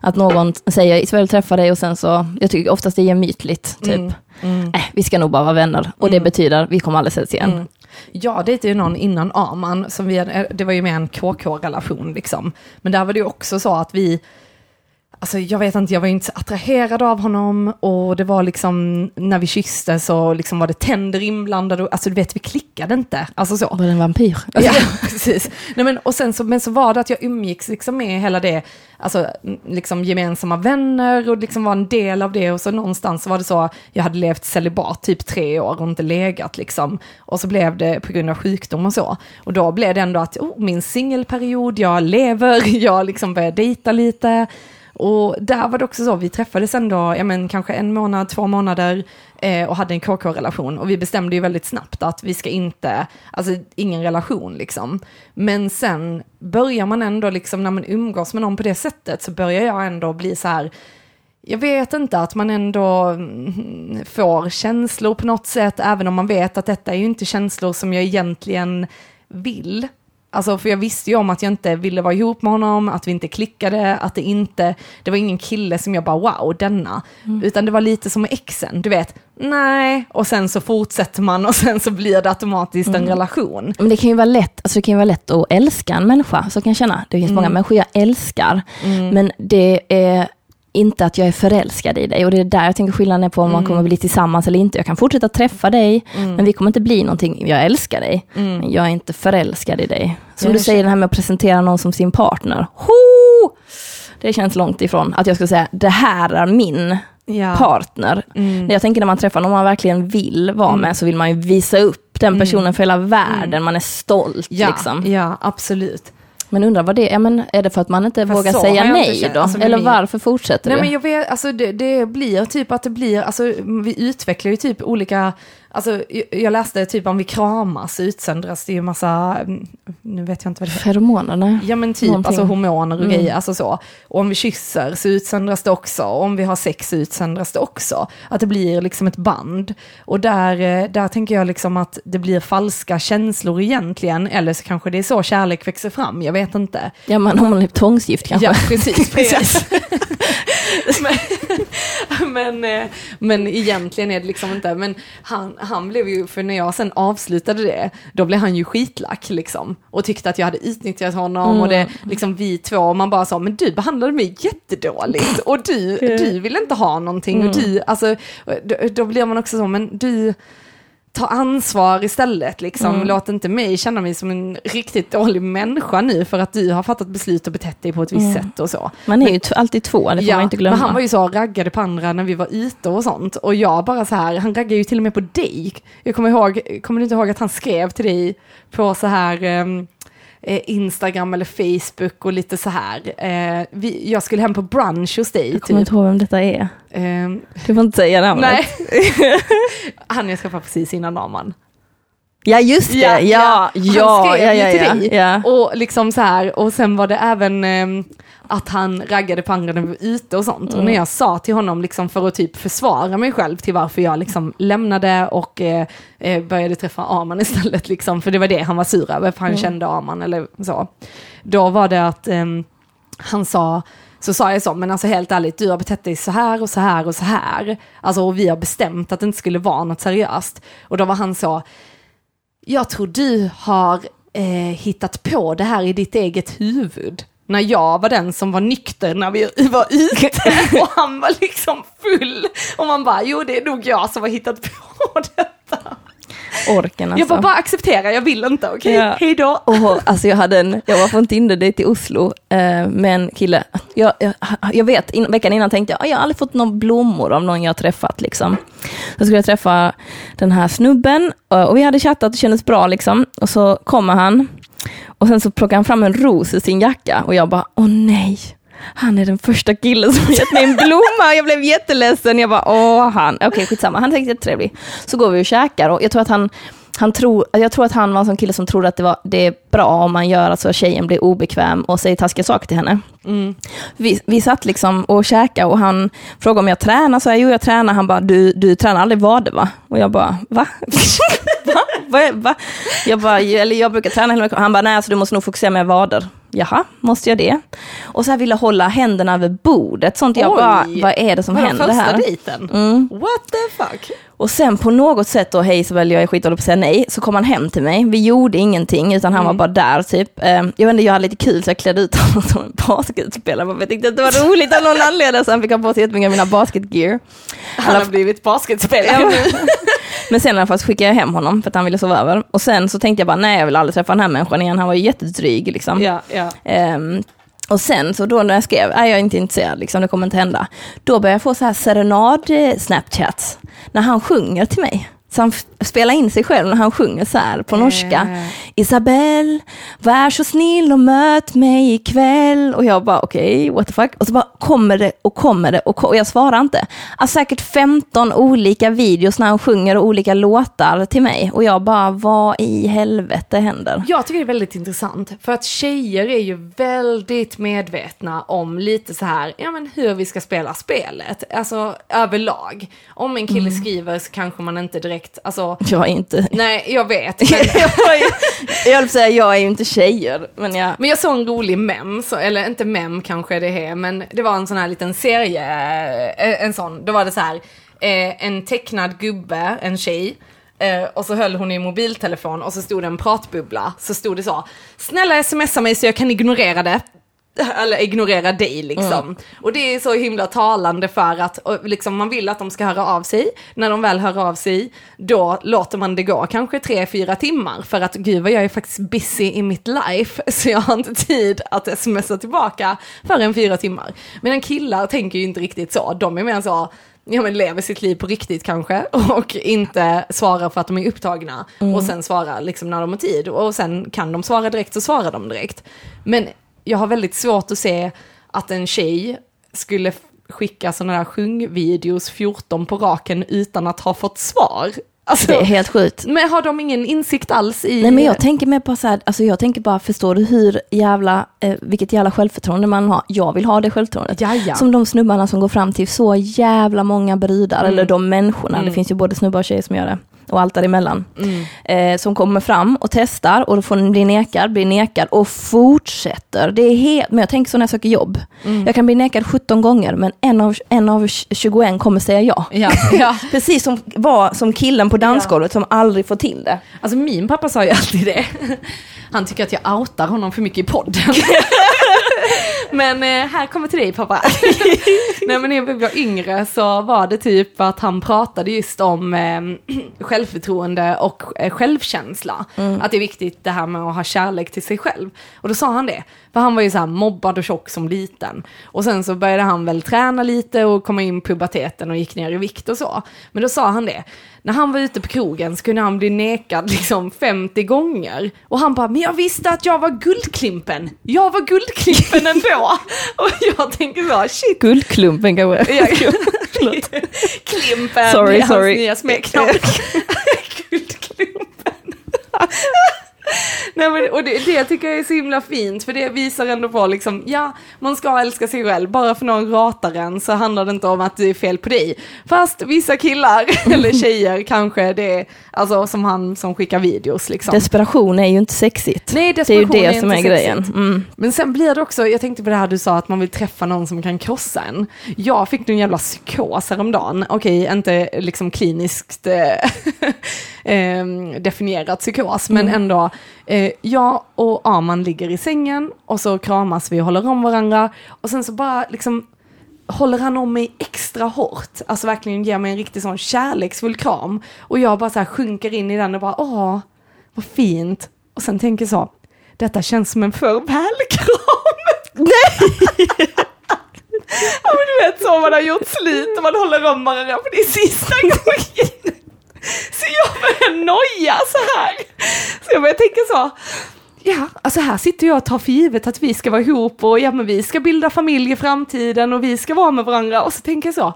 [SPEAKER 2] Att någon säger, Isabel träffa dig och sen så, jag tycker oftast det är gemytligt, typ.
[SPEAKER 1] Mm.
[SPEAKER 2] Äh, vi ska nog bara vara vänner. Och det betyder, vi kommer aldrig ses igen.
[SPEAKER 1] Mm. Jag dejtade ju någon innan Arman, som vi det var ju med en KK-relation liksom. Men där var det ju också så att vi, alltså jag vet inte, jag var inte attraherad av honom och det var liksom, när vi kysste så liksom var det tänder inblandade, och- alltså du vet vi klickade inte, alltså så.
[SPEAKER 2] Var det en vampyr?
[SPEAKER 1] Ja, precis. Nej, men, och sen så, men så var det att jag umgicks liksom med hela det, alltså liksom gemensamma vänner och liksom var en del av det och så någonstans så var det så, jag hade levt celibat typ tre år och inte legat liksom. Och så blev det på grund av sjukdom och så. Och då blev det ändå att, oh, min singelperiod, jag lever, jag liksom började dejta lite. Och där var det också så, vi träffades ändå, ja men kanske en månad, två månader eh, och hade en KK-relation. Och vi bestämde ju väldigt snabbt att vi ska inte, alltså ingen relation liksom. Men sen börjar man ändå liksom, när man umgås med någon på det sättet så börjar jag ändå bli så här, jag vet inte, att man ändå mm, får känslor på något sätt, även om man vet att detta är ju inte känslor som jag egentligen vill. Alltså för jag visste ju om att jag inte ville vara ihop med honom, att vi inte klickade, att det inte, det var ingen kille som jag bara wow, denna. Utan det var lite som med exen, du vet, nej, och sen så fortsätter man och sen så blir det automatiskt en relation.
[SPEAKER 2] Men det kan ju vara lätt, alltså det kan ju vara lätt att älska en människa, så kan jag känna. Det finns många människor jag älskar, men det är inte att jag är förälskad i dig och det är där jag tänker skillnaden är på om man kommer bli tillsammans eller inte. Jag kan fortsätta träffa dig, men vi kommer inte bli någonting, jag älskar dig, men jag är inte förälskad i dig. Som du säger, det här med att presentera någon som sin partner. Ho! det känns långt ifrån att jag skulle säga, det här är min
[SPEAKER 1] Ja.
[SPEAKER 2] partner.
[SPEAKER 1] Mm.
[SPEAKER 2] Jag tänker när man träffar någon man verkligen vill vara
[SPEAKER 1] Mm.
[SPEAKER 2] med så vill man ju visa upp den personen för hela världen, man är stolt
[SPEAKER 1] Ja,
[SPEAKER 2] liksom.
[SPEAKER 1] ja, absolut.
[SPEAKER 2] Men undrar vad det är, men är det för att man inte
[SPEAKER 1] Fast
[SPEAKER 2] vågar säga nej
[SPEAKER 1] känt,
[SPEAKER 2] då?
[SPEAKER 1] alltså
[SPEAKER 2] Eller
[SPEAKER 1] min-
[SPEAKER 2] varför fortsätter
[SPEAKER 1] Nej
[SPEAKER 2] du?
[SPEAKER 1] men jag vet, alltså det, det blir typ att det blir, alltså vi utvecklar ju typ olika, alltså jag- läste typ om vi kramas utsöndras det ju massa, mm, nu vet jag inte vad det är.
[SPEAKER 2] Feromoner.
[SPEAKER 1] Ja men typ,
[SPEAKER 2] Någonting.
[SPEAKER 1] alltså hormoner och
[SPEAKER 2] Mm.
[SPEAKER 1] grejer, alltså så. Och om vi kysser så utsöndras det också, och om vi har sex så utsöndras det också. Att det blir liksom ett band. Och där, eh, där tänker jag liksom att det blir falska känslor egentligen, eller så kanske det är så kärlek växer fram, jag vet inte.
[SPEAKER 2] Ja men om man är tvångsgift kanske.
[SPEAKER 1] Ja, precis. precis. Men, men, eh, men egentligen är det liksom inte, men han, han blev ju, för när jag sen avslutade det, då blev han ju skitlack liksom. Och tyckte att jag hade utnyttjat honom och det, liksom vi två, och man bara sa, men du behandlade mig jättedåligt och du, du vill inte ha någonting. Och du, alltså, då, då blir man också så, men du, ta ansvar istället. Liksom.
[SPEAKER 2] Mm.
[SPEAKER 1] Låt inte mig känna mig som en riktigt dålig människa nu för att du har fattat beslut och betett dig på ett visst sätt och så.
[SPEAKER 2] Man är ju t- alltid två, det får man inte glömma.
[SPEAKER 1] men han var ju så raggade på andra när vi var ute och sånt. Och jag bara så här, han raggade ju till och med på dig. Jag kommer ihåg, kommer du inte ihåg att han skrev till dig på så här ehm, eh, Instagram eller Facebook och lite så här. Eh, vi, jag skulle hem på brunch hos dig.
[SPEAKER 2] jag kommer
[SPEAKER 1] Typ.
[SPEAKER 2] inte ihåg vem detta är.
[SPEAKER 1] Ehm,
[SPEAKER 2] Du får inte säga namnet.
[SPEAKER 1] nej. han jag träffade precis innan Naman.
[SPEAKER 2] Ja just det, ja, ja,
[SPEAKER 1] Han
[SPEAKER 2] ja,
[SPEAKER 1] skrev
[SPEAKER 2] ja, ja,
[SPEAKER 1] till
[SPEAKER 2] ja,
[SPEAKER 1] dig.
[SPEAKER 2] ja.
[SPEAKER 1] Och liksom så här, och sen var det även ehm, att han raggade på andra när vi var ute och sånt.
[SPEAKER 2] Mm.
[SPEAKER 1] Och när jag sa till honom liksom för att typ försvara mig själv till varför jag liksom lämnade och eh, eh, började träffa Arman istället liksom, för det var det han var sur över, för han
[SPEAKER 2] Mm.
[SPEAKER 1] kände Arman eller så. Då var det att ehm, han sa, så sa jag så, men alltså helt ärligt, du har betett dig så här och så här och så här. Alltså och vi har bestämt att det inte skulle vara något seriöst. Och då var han så, jag tror du har eh, hittat på det här i ditt eget huvud. När jag var den som var nykter när vi var ute och han var liksom full. Och man bara, jo det är nog jag som har hittat på detta.
[SPEAKER 2] Orken alltså.
[SPEAKER 1] Jag bara, bara acceptera, jag vill inte, okej?
[SPEAKER 2] Ja.
[SPEAKER 1] Hej då.
[SPEAKER 2] Och, alltså jag, hade en, jag var på en Tinder-dejt i Oslo eh, med en kille. Jag, jag, jag vet, in, veckan innan tänkte jag, "Ah, jag har aldrig fått några blommor av någon jag har träffat. Liksom. Så skulle jag träffa den här snubben och vi hade chattat, det kändes bra liksom. Och så kommer han och sen så plockar han fram en ros ur sin jacka och jag bara, åh nej. Han är den första killen som gett mig en blomma. Jag blev jätteledsen. Jag bara, åh han. Okej, skitsamma. Han är säkert jättetrevlig. Så går vi och käkar och jag tror att han, han tror, jag tror att han var en sån kille som trodde att det, var, det är bra om man gör att så tjejen blir obekväm och säger taskiga saker till henne.
[SPEAKER 1] Mm.
[SPEAKER 2] Vi, vi satt liksom och käkade och han frågade om jag tränar, så jag jo jag tränar. Han bara, du, du tränar aldrig vader va? Och jag bara, va? va? Jag bara, eller jag brukar träna hela. Han bara, nej alltså du måste nog fokusera med vader. Jaha, måste jag det? Och så här ville hålla händerna över bordet, sånt jag
[SPEAKER 1] Oj.
[SPEAKER 2] bara, vad är det som händer
[SPEAKER 1] första
[SPEAKER 2] här?
[SPEAKER 1] dejten?
[SPEAKER 2] Mm.
[SPEAKER 1] What the fuck?
[SPEAKER 2] Och sen på något sätt då, hej Isabel, jag är skitdålig på att säga nej, så kom han hem till mig. Vi gjorde ingenting, utan han var bara där typ. Eh, jag vet inte, jag hade lite kul så jag klädde ut honom som en basketspelare, jag tyckte att det var roligt av någon anledning, så han fick ha på sig jättemycket av mina basketgear.
[SPEAKER 1] Han har blivit basketspelare nu.
[SPEAKER 2] Men sen i alla fall så skickade jag hem honom för att han ville sova över. Och sen så tänkte jag bara, nej jag vill aldrig träffa den här människan igen, han var ju jättedryg liksom.
[SPEAKER 1] Ja, ja.
[SPEAKER 2] Ehm, och sen så då när jag skrev, nej jag är inte intresserad, liksom, det kommer inte hända. Då började jag få så här serenad-snapchats, när han sjunger till mig. Så han spelar in sig själv när han sjunger så här på norska.
[SPEAKER 1] Eh.
[SPEAKER 2] Isabelle, var så snill och möt mig ikväll. Och jag bara okej, what the fuck. Och så bara kommer det och kommer det och, och jag svarar inte. Alltså säkert 15 olika videos när han sjunger olika låtar till mig. Och jag bara, vad i helvete händer?
[SPEAKER 1] Jag tycker det är väldigt intressant, för att tjejer är ju väldigt medvetna om lite så här, ja men hur vi ska spela spelet, alltså överlag. Om en kille skriver så kanske man inte direkt, alltså,
[SPEAKER 2] Jag är inte...
[SPEAKER 1] nej jag vet, men,
[SPEAKER 2] jag höll säga, jag är ju inte tjejer, men jag...
[SPEAKER 1] men jag såg en rolig mem, så, eller inte mem kanske det är, men det var en sån här liten serie, eh, en sån, då var det så här, eh, en tecknad gubbe, en tjej, Eh, och så höll hon i mobiltelefon och så stod det en pratbubbla. Så stod det så, snälla smsa mig så jag kan ignorera det. eller ignorera dig liksom. Och det är så himla talande för att liksom, man vill att de ska höra av sig. När de väl hör av sig, då låter man det gå kanske tre, fyra timmar. För att gud vad jag är faktiskt busy i mitt life, så jag har inte tid att smsa tillbaka förrän fyra timmar. Medan killar tänker ju inte riktigt så, de är mer så, ja men lever sitt liv på riktigt kanske och inte svarar för att de är upptagna och sen svarar liksom när de har tid och sen kan de svara direkt så svarar de direkt. Men jag har väldigt svårt att se att en tjej skulle skicka sådana där sjungvideos 14 på raken utan att ha fått svar. Alltså,
[SPEAKER 2] Det är helt sjukt.
[SPEAKER 1] men har de ingen insikt alls i...
[SPEAKER 2] Nej men jag tänker mer på så här, alltså jag tänker bara, förstår du hur jävla, eh, vilket jävla självförtroende man har? Jag vill ha det självförtroendet.
[SPEAKER 1] Jaja.
[SPEAKER 2] Som de snubbarna som går fram till så jävla många brudar,
[SPEAKER 1] Mm.
[SPEAKER 2] eller de människorna, det finns ju både snubbar och tjejer som gör det, och allt däremellan.
[SPEAKER 1] Mm.
[SPEAKER 2] Eh, som kommer fram och testar och då får den bli nekad, blir nekad och fortsätter. Det är helt, men jag tänker så när jag söker jobb.
[SPEAKER 1] Mm.
[SPEAKER 2] Jag kan bli nekad 17 gånger men en av, en av 21 kommer säga ja.
[SPEAKER 1] Ja, ja.
[SPEAKER 2] Precis som var som killen på dansgolvet som aldrig får till det.
[SPEAKER 1] Alltså min pappa sa ju alltid det. Han tycker att jag outar honom för mycket i podden. men eh, här kommer till dig pappa. Nej men när jag var yngre så var det typ att han pratade just om eh, självförtroende och eh, självkänsla. Att det är viktigt det här med att ha kärlek till sig själv. Och då sa han det. För han var ju så här mobbad och tjock som liten. Och sen så började han väl träna lite och komma in i puberteten och gick ner i vikt och så. Men då sa han det. När han var ute på krogen så kunde han bli nekad liksom 50 gånger. Och han bara, men jag visste att jag var guldklimpen. Jag var guldklimpen ändå. och jag tänker så, shit.
[SPEAKER 2] Guldklumpen kanske.
[SPEAKER 1] Ja, Klimpen,
[SPEAKER 2] Sorry,
[SPEAKER 1] är hans
[SPEAKER 2] sorry.
[SPEAKER 1] nya smeknamn. Guldklimpen. Nej, men, och det, det tycker jag är så himla fint, för det visar ändå på liksom, ja, man ska älska sig själv, bara för någon ratar en så handlar det inte om att det är fel på dig. Fast vissa killar, eller tjejer kanske, det är, alltså som han som skickar videos liksom.
[SPEAKER 2] Desperation är ju inte sexigt.
[SPEAKER 1] Nej,
[SPEAKER 2] det är ju
[SPEAKER 1] desperation
[SPEAKER 2] det
[SPEAKER 1] är
[SPEAKER 2] som är grejen. Mm.
[SPEAKER 1] Men sen blir det också, jag tänkte på det här du sa att man vill träffa någon som kan krossa en. Jag fick en jävla psykos häromdagen, okej inte liksom kliniskt eh, eh, definierat psykos, men ändå. Eh, jag och Aman ligger i sängen och så kramas vi och håller om varandra och sen så bara liksom håller han om mig extra hårt, alltså verkligen ger mig en riktigt sån kärleksfull kram och jag bara så här sjunker in i den och bara åh, vad fint. Och sen tänker så, detta känns som en farvälkram. Nej! ja men du vet så man har gjort slut och man håller om varandra för det är sista gången. Så jag börjar noja så här. Så jag börjar tänka så, ja, alltså här sitter jag och tar för givet att vi ska vara ihop och ja men vi ska bilda familj i framtiden och vi ska vara med varandra och så tänker jag så,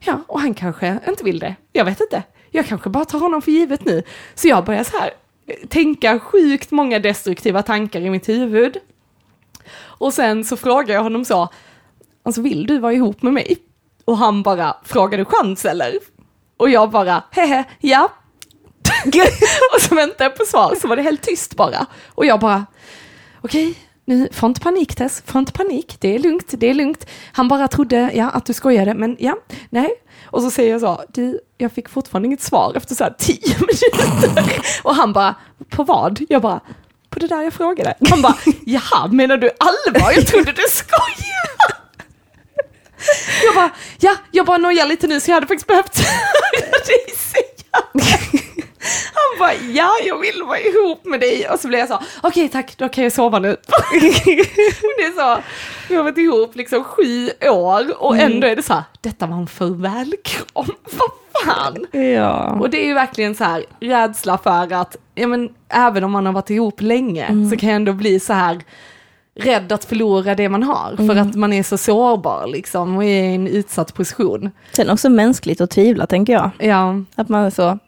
[SPEAKER 1] ja och han kanske inte vill det, jag vet inte. Jag kanske bara tar honom för givet nu. Så jag börjar så här tänka sjukt många destruktiva tankar i mitt huvud. Och sen så frågar jag honom så, alltså vill du vara ihop med mig? Och han bara, frågar du chans eller? Och jag bara, hehe, ja. och så väntade jag på svar, så var det helt tyst bara. Och jag bara, okej, nu, får inte panik Tess, får inte panik, det är lugnt, det är lugnt. Han bara trodde, ja, att du skojade, men ja, nej. Och så säger jag så, du, jag fick fortfarande inget svar efter så här tio minuter. Och han bara, på vad? Jag bara, på det där jag frågade. Han bara, jaha, menar du allvar? Jag trodde du skojade. Jag bara, ja, jag bara nojar lite nu så jag hade faktiskt behövt. Han bara, ja, jag vill vara ihop med dig. Och så blev jag så, okej tack, då kan jag sova nu. det är så, vi har varit ihop liksom sju år och ändå är det så här, detta var en farvälkram. Vad fan?
[SPEAKER 2] Ja.
[SPEAKER 1] Och det är ju verkligen så här rädsla för att, ja men även om man har varit ihop länge så kan jag ändå bli så här rädd att förlora det man har för att man är så sårbar liksom och är i en utsatt position.
[SPEAKER 2] Sen också mänskligt att tvivla tänker jag.
[SPEAKER 1] Ja,
[SPEAKER 2] Att man är så,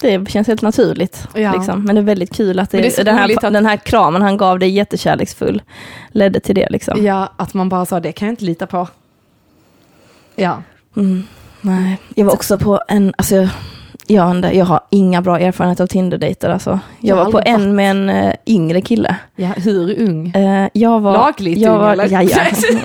[SPEAKER 2] det känns helt naturligt.
[SPEAKER 1] Ja.
[SPEAKER 2] Liksom. Men det är väldigt kul att det,
[SPEAKER 1] det är
[SPEAKER 2] den, här,
[SPEAKER 1] att-
[SPEAKER 2] den här kramen han gav dig jättekärleksfull ledde till det. Liksom.
[SPEAKER 1] ja, att man bara sa det kan jag inte lita på. Ja,
[SPEAKER 2] Mm, nej, jag var också på en, alltså jag, inte, jag har inga bra erfarenheter av Tinder-dejter alltså. Jag
[SPEAKER 1] Jag
[SPEAKER 2] var på en med en uh, yngre kille.
[SPEAKER 1] ja hur ung?
[SPEAKER 2] Eh, jag var,
[SPEAKER 1] Lagligt
[SPEAKER 2] jag
[SPEAKER 1] ung,
[SPEAKER 2] var,
[SPEAKER 1] eller?
[SPEAKER 2] Ja, ja.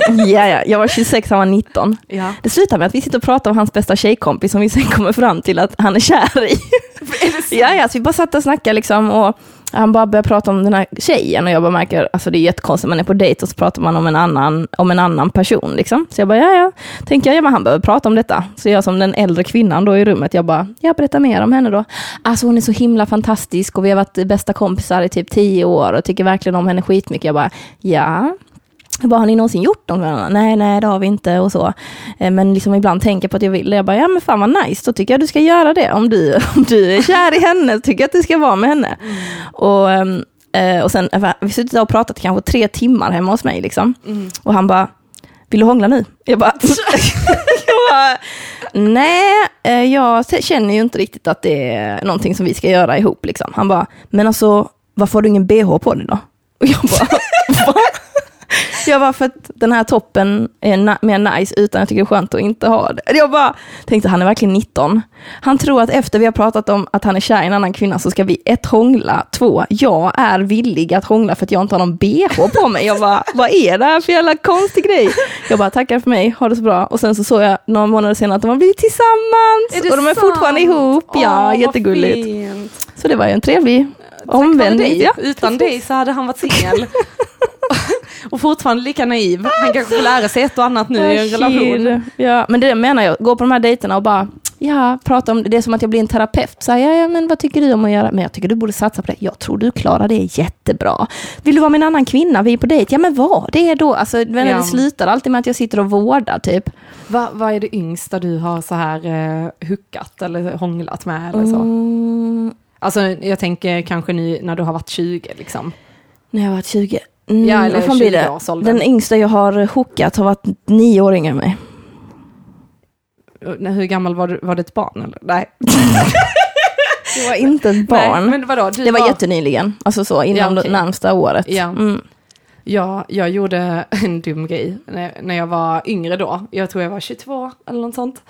[SPEAKER 2] ja, ja, jag var 26, han var 19.
[SPEAKER 1] Ja.
[SPEAKER 2] Det slutar med att vi sitter och pratar om hans bästa tjejkompis som vi sen kommer fram till att han är kär i.
[SPEAKER 1] Är?
[SPEAKER 2] Ja, ja, så vi bara satt och snackade liksom och han bara börjar prata om den här tjejen och jag bara märker, alltså det är jättekonstigt, man är på dejt och så pratar man om en annan, om en annan person liksom. Så jag bara, ja ja, tänker jag, ja men han behöver prata om detta. Så jag som den äldre kvinnan då i rummet, jag bara, jag berättar mer om henne då. Alltså hon är så himla fantastisk och vi har varit bästa kompisar i typ tio år och tycker verkligen om henne skitmycket. Jag bara, ja, bara, har ni någonsin gjort med varandra? Nej, nej, det har vi inte och så. Eh, Men liksom ibland tänker på att jag vill. Jag bara, ja men fan vad nice, då tycker jag du ska göra det. Om du, om du är kär i henne, tycker jag att du ska vara med henne. Och, ehm, eh, och sen, eh, vi har suttit och pratat kanske tre timmar hemma hos mig liksom. Och han bara, vill du hångla nu? Jag bara, jag bara nej, jag känner ju inte riktigt att det är någonting som vi ska göra ihop liksom. Han bara, men alltså, varför har du ingen bh på dig då? Och jag bara, va? Jag var för att den här toppen är na- mer nice utan jag tycker det är skönt att inte ha det. Jag bara tänkte, han är verkligen 19. Han tror att efter vi har pratat om att han är kär i en annan kvinna så ska vi ett hångla, två, jag är villig att hångla för att jag inte har någon bh på mig. Jag bara, vad är det här för jävla konstig grej? Jag bara, tackar för mig, ha det så bra. Och sen så såg jag några månader senare att de har blivit tillsammans och de är fortfarande ihop. Ja, jättegulligt. Så det var ju en trevlig omvändning. Ja.
[SPEAKER 1] Utan dig så hade han varit singel. och fortfarande lika naiv. Han kanske får lära sig ett och annat nu i en relation.
[SPEAKER 2] Ja, men det menar jag, gå på de här dejterna och bara, ja, prata om det, det är som att jag blir en terapeut. Så här, ja, ja, men vad tycker du om att göra? Men jag tycker du borde satsa på det. Jag tror du klarar det jättebra. Vill du vara med en annan kvinna? Vi är på dejt. Ja, men vad? Det är då, alltså, ja.
[SPEAKER 1] Ja.
[SPEAKER 2] det slutar alltid med att jag sitter och vårdar, typ.
[SPEAKER 1] Va, vad är det yngsta du har så här eh, huckat eller hånglat med eller så?
[SPEAKER 2] Mm,
[SPEAKER 1] Alltså jag tänker kanske nu när du har varit 20 liksom.
[SPEAKER 2] när jag var 20. Mm,
[SPEAKER 1] Ja, eller
[SPEAKER 2] fan blir det?
[SPEAKER 1] 20-årsåldern.
[SPEAKER 2] Den yngsta jag har hookat har varit nio år yngre än mig.
[SPEAKER 1] Och Hur gammal var du? Var det ett barn eller? Nej.
[SPEAKER 2] Det var inte ett barn.
[SPEAKER 1] Nej, men vadå?
[SPEAKER 2] Det var, jättenyligen, alltså så, inom
[SPEAKER 1] Ja, okej.
[SPEAKER 2] det närmsta året.
[SPEAKER 1] Ja.
[SPEAKER 2] Mm.
[SPEAKER 1] Ja, jag gjorde en dum grej när, när jag var yngre då. Jag tror jag var 22 eller något sånt.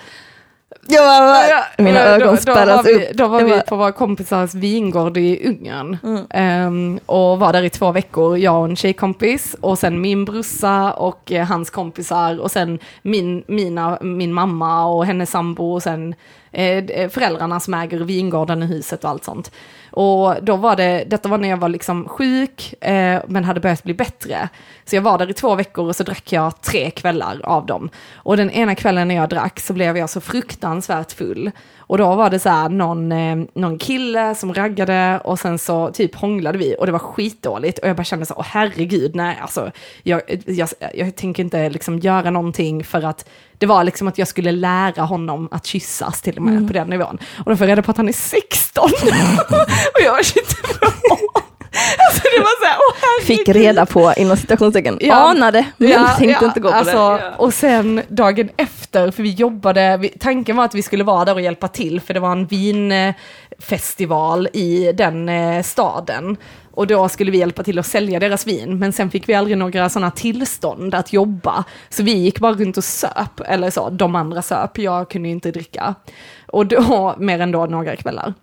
[SPEAKER 2] Mina
[SPEAKER 1] Ja,
[SPEAKER 2] ögon
[SPEAKER 1] då,
[SPEAKER 2] spärras
[SPEAKER 1] var vi,
[SPEAKER 2] upp.
[SPEAKER 1] Då var vi på vår kompisars vingård i Ungern.
[SPEAKER 2] Mm.
[SPEAKER 1] Ehm, och var där i två veckor, jag och en tjejkompis och sen min brorsa och eh, hans kompisar och sen min, mina, min mamma och hennes sambo och sen eh, föräldrarna som äger vingården i huset och allt sånt. Och då var det, detta var när jag var liksom sjuk eh, men hade börjat bli bättre. Så jag var där i två veckor och så drack jag tre kvällar av dem. Och den ena kvällen när jag drack så blev jag så fruktansvärt full. Och då var det så här någon, eh, någon kille som raggade och sen så typ hånglade vi och det var skitdåligt. Och jag bara kände så, åh herregud, nej alltså, jag, jag, jag tänker inte liksom göra någonting för att det var liksom att jag skulle lära honom att kyssas till och med på den nivån. Och då får jag reda på att han är 16 och jag var 22. Alltså det var så här, åh.
[SPEAKER 2] Fick reda på, inom citationstecken,
[SPEAKER 1] Ja.
[SPEAKER 2] anade, men tänkte inte gå på
[SPEAKER 1] alltså,
[SPEAKER 2] det.
[SPEAKER 1] Och sen dagen efter, för vi jobbade, vi, tanken var att vi skulle vara där och hjälpa till, för det var en vinfestival i den eh, staden. Och då skulle vi hjälpa till att sälja deras vin, men sen fick vi aldrig några sådana tillstånd att jobba. Så vi gick bara runt och söp, eller så, de andra söp, jag kunde ju inte dricka. Och då, mer än då några kvällar.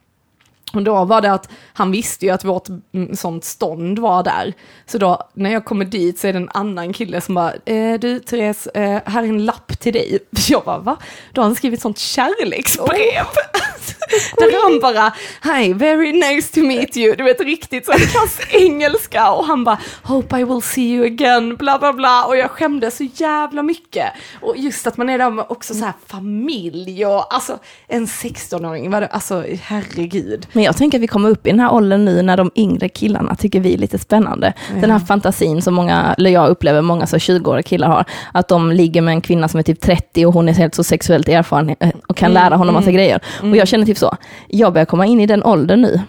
[SPEAKER 1] Och då var det att han visste ju att vårt mm, sånt stånd var där. Så då när jag kommer dit så är det en annan kille som bara, eh, du Therese, eh, här är en lapp till dig. Jag bara, va? Då har han skrivit sånt kärleksbrev. Där han bara, hi, very nice to meet you. Du vet riktigt så kass engelska. Och han bara, hope I will see you again, bla bla bla. Och jag skämdes så jävla mycket. Och just att man är där med också så här familj och alltså en 16-åring, vad det- alltså herregud.
[SPEAKER 2] Men jag tänker att vi kommer upp i den här åldern nu när de yngre killarna tycker vi är lite spännande. Den här fantasin som många, eller jag upplever många så 20-åriga killar har, att de ligger med en kvinna som är typ 30 och hon är helt så sexuellt erfaren eh, och kan lära honom massa grejer. Och jag känner typ så, jag börjar komma in i den åldern nu.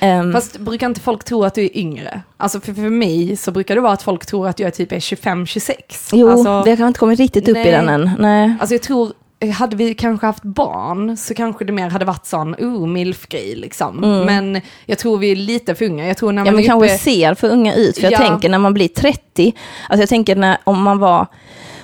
[SPEAKER 2] Ehm,
[SPEAKER 1] Fast brukar inte folk tro att du är yngre? Alltså för, för mig så brukar det vara att folk tror att jag typ är 25-26.
[SPEAKER 2] jo,
[SPEAKER 1] alltså,
[SPEAKER 2] vi har inte kommit riktigt upp i
[SPEAKER 1] nej.
[SPEAKER 2] den än. Nej.
[SPEAKER 1] alltså jag tror, hade vi kanske haft barn så kanske det mer hade varit sån, oh, milf-grej liksom. Men jag tror vi är lite för unga. Jag tror när
[SPEAKER 2] Mm. Ja,
[SPEAKER 1] man
[SPEAKER 2] men
[SPEAKER 1] är
[SPEAKER 2] kanske
[SPEAKER 1] uppe...
[SPEAKER 2] ser för unga ut. För jag
[SPEAKER 1] Ja.
[SPEAKER 2] tänker när man blir 30, alltså jag tänker när, om man var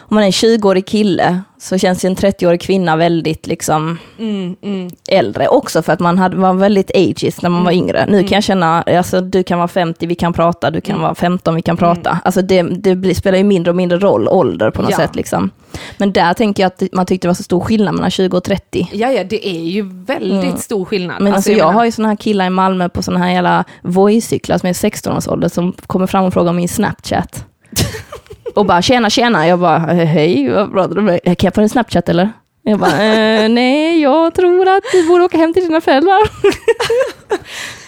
[SPEAKER 2] om man är en 20-årig kille så känns ju en 30-årig kvinna väldigt liksom
[SPEAKER 1] Mm, mm.
[SPEAKER 2] äldre också för att man hade, var väldigt ageist när man var yngre. Nu kan jag känna, alltså du kan vara 50, vi kan prata, du kan vara 15, vi kan prata. Alltså det, det spelar ju mindre och mindre roll, ålder på något
[SPEAKER 1] Ja.
[SPEAKER 2] sätt liksom. Men där tänker jag att man tyckte det var så stor skillnad mellan 20 och 30.
[SPEAKER 1] Ja, ja, det är ju väldigt stor skillnad.
[SPEAKER 2] Men alltså, jag,
[SPEAKER 1] menar-
[SPEAKER 2] har ju såna här killar i Malmö på såna här jävla Voi-cyklar som är 16-årsålder som kommer fram och frågar om min Snapchat och bara tjena tjena, jag bara eh, hej, vad pratar du med? Kan jag få en Snapchat eller? Jag bara eh, nej, jag tror att du borde åka hem till dina föräldrar.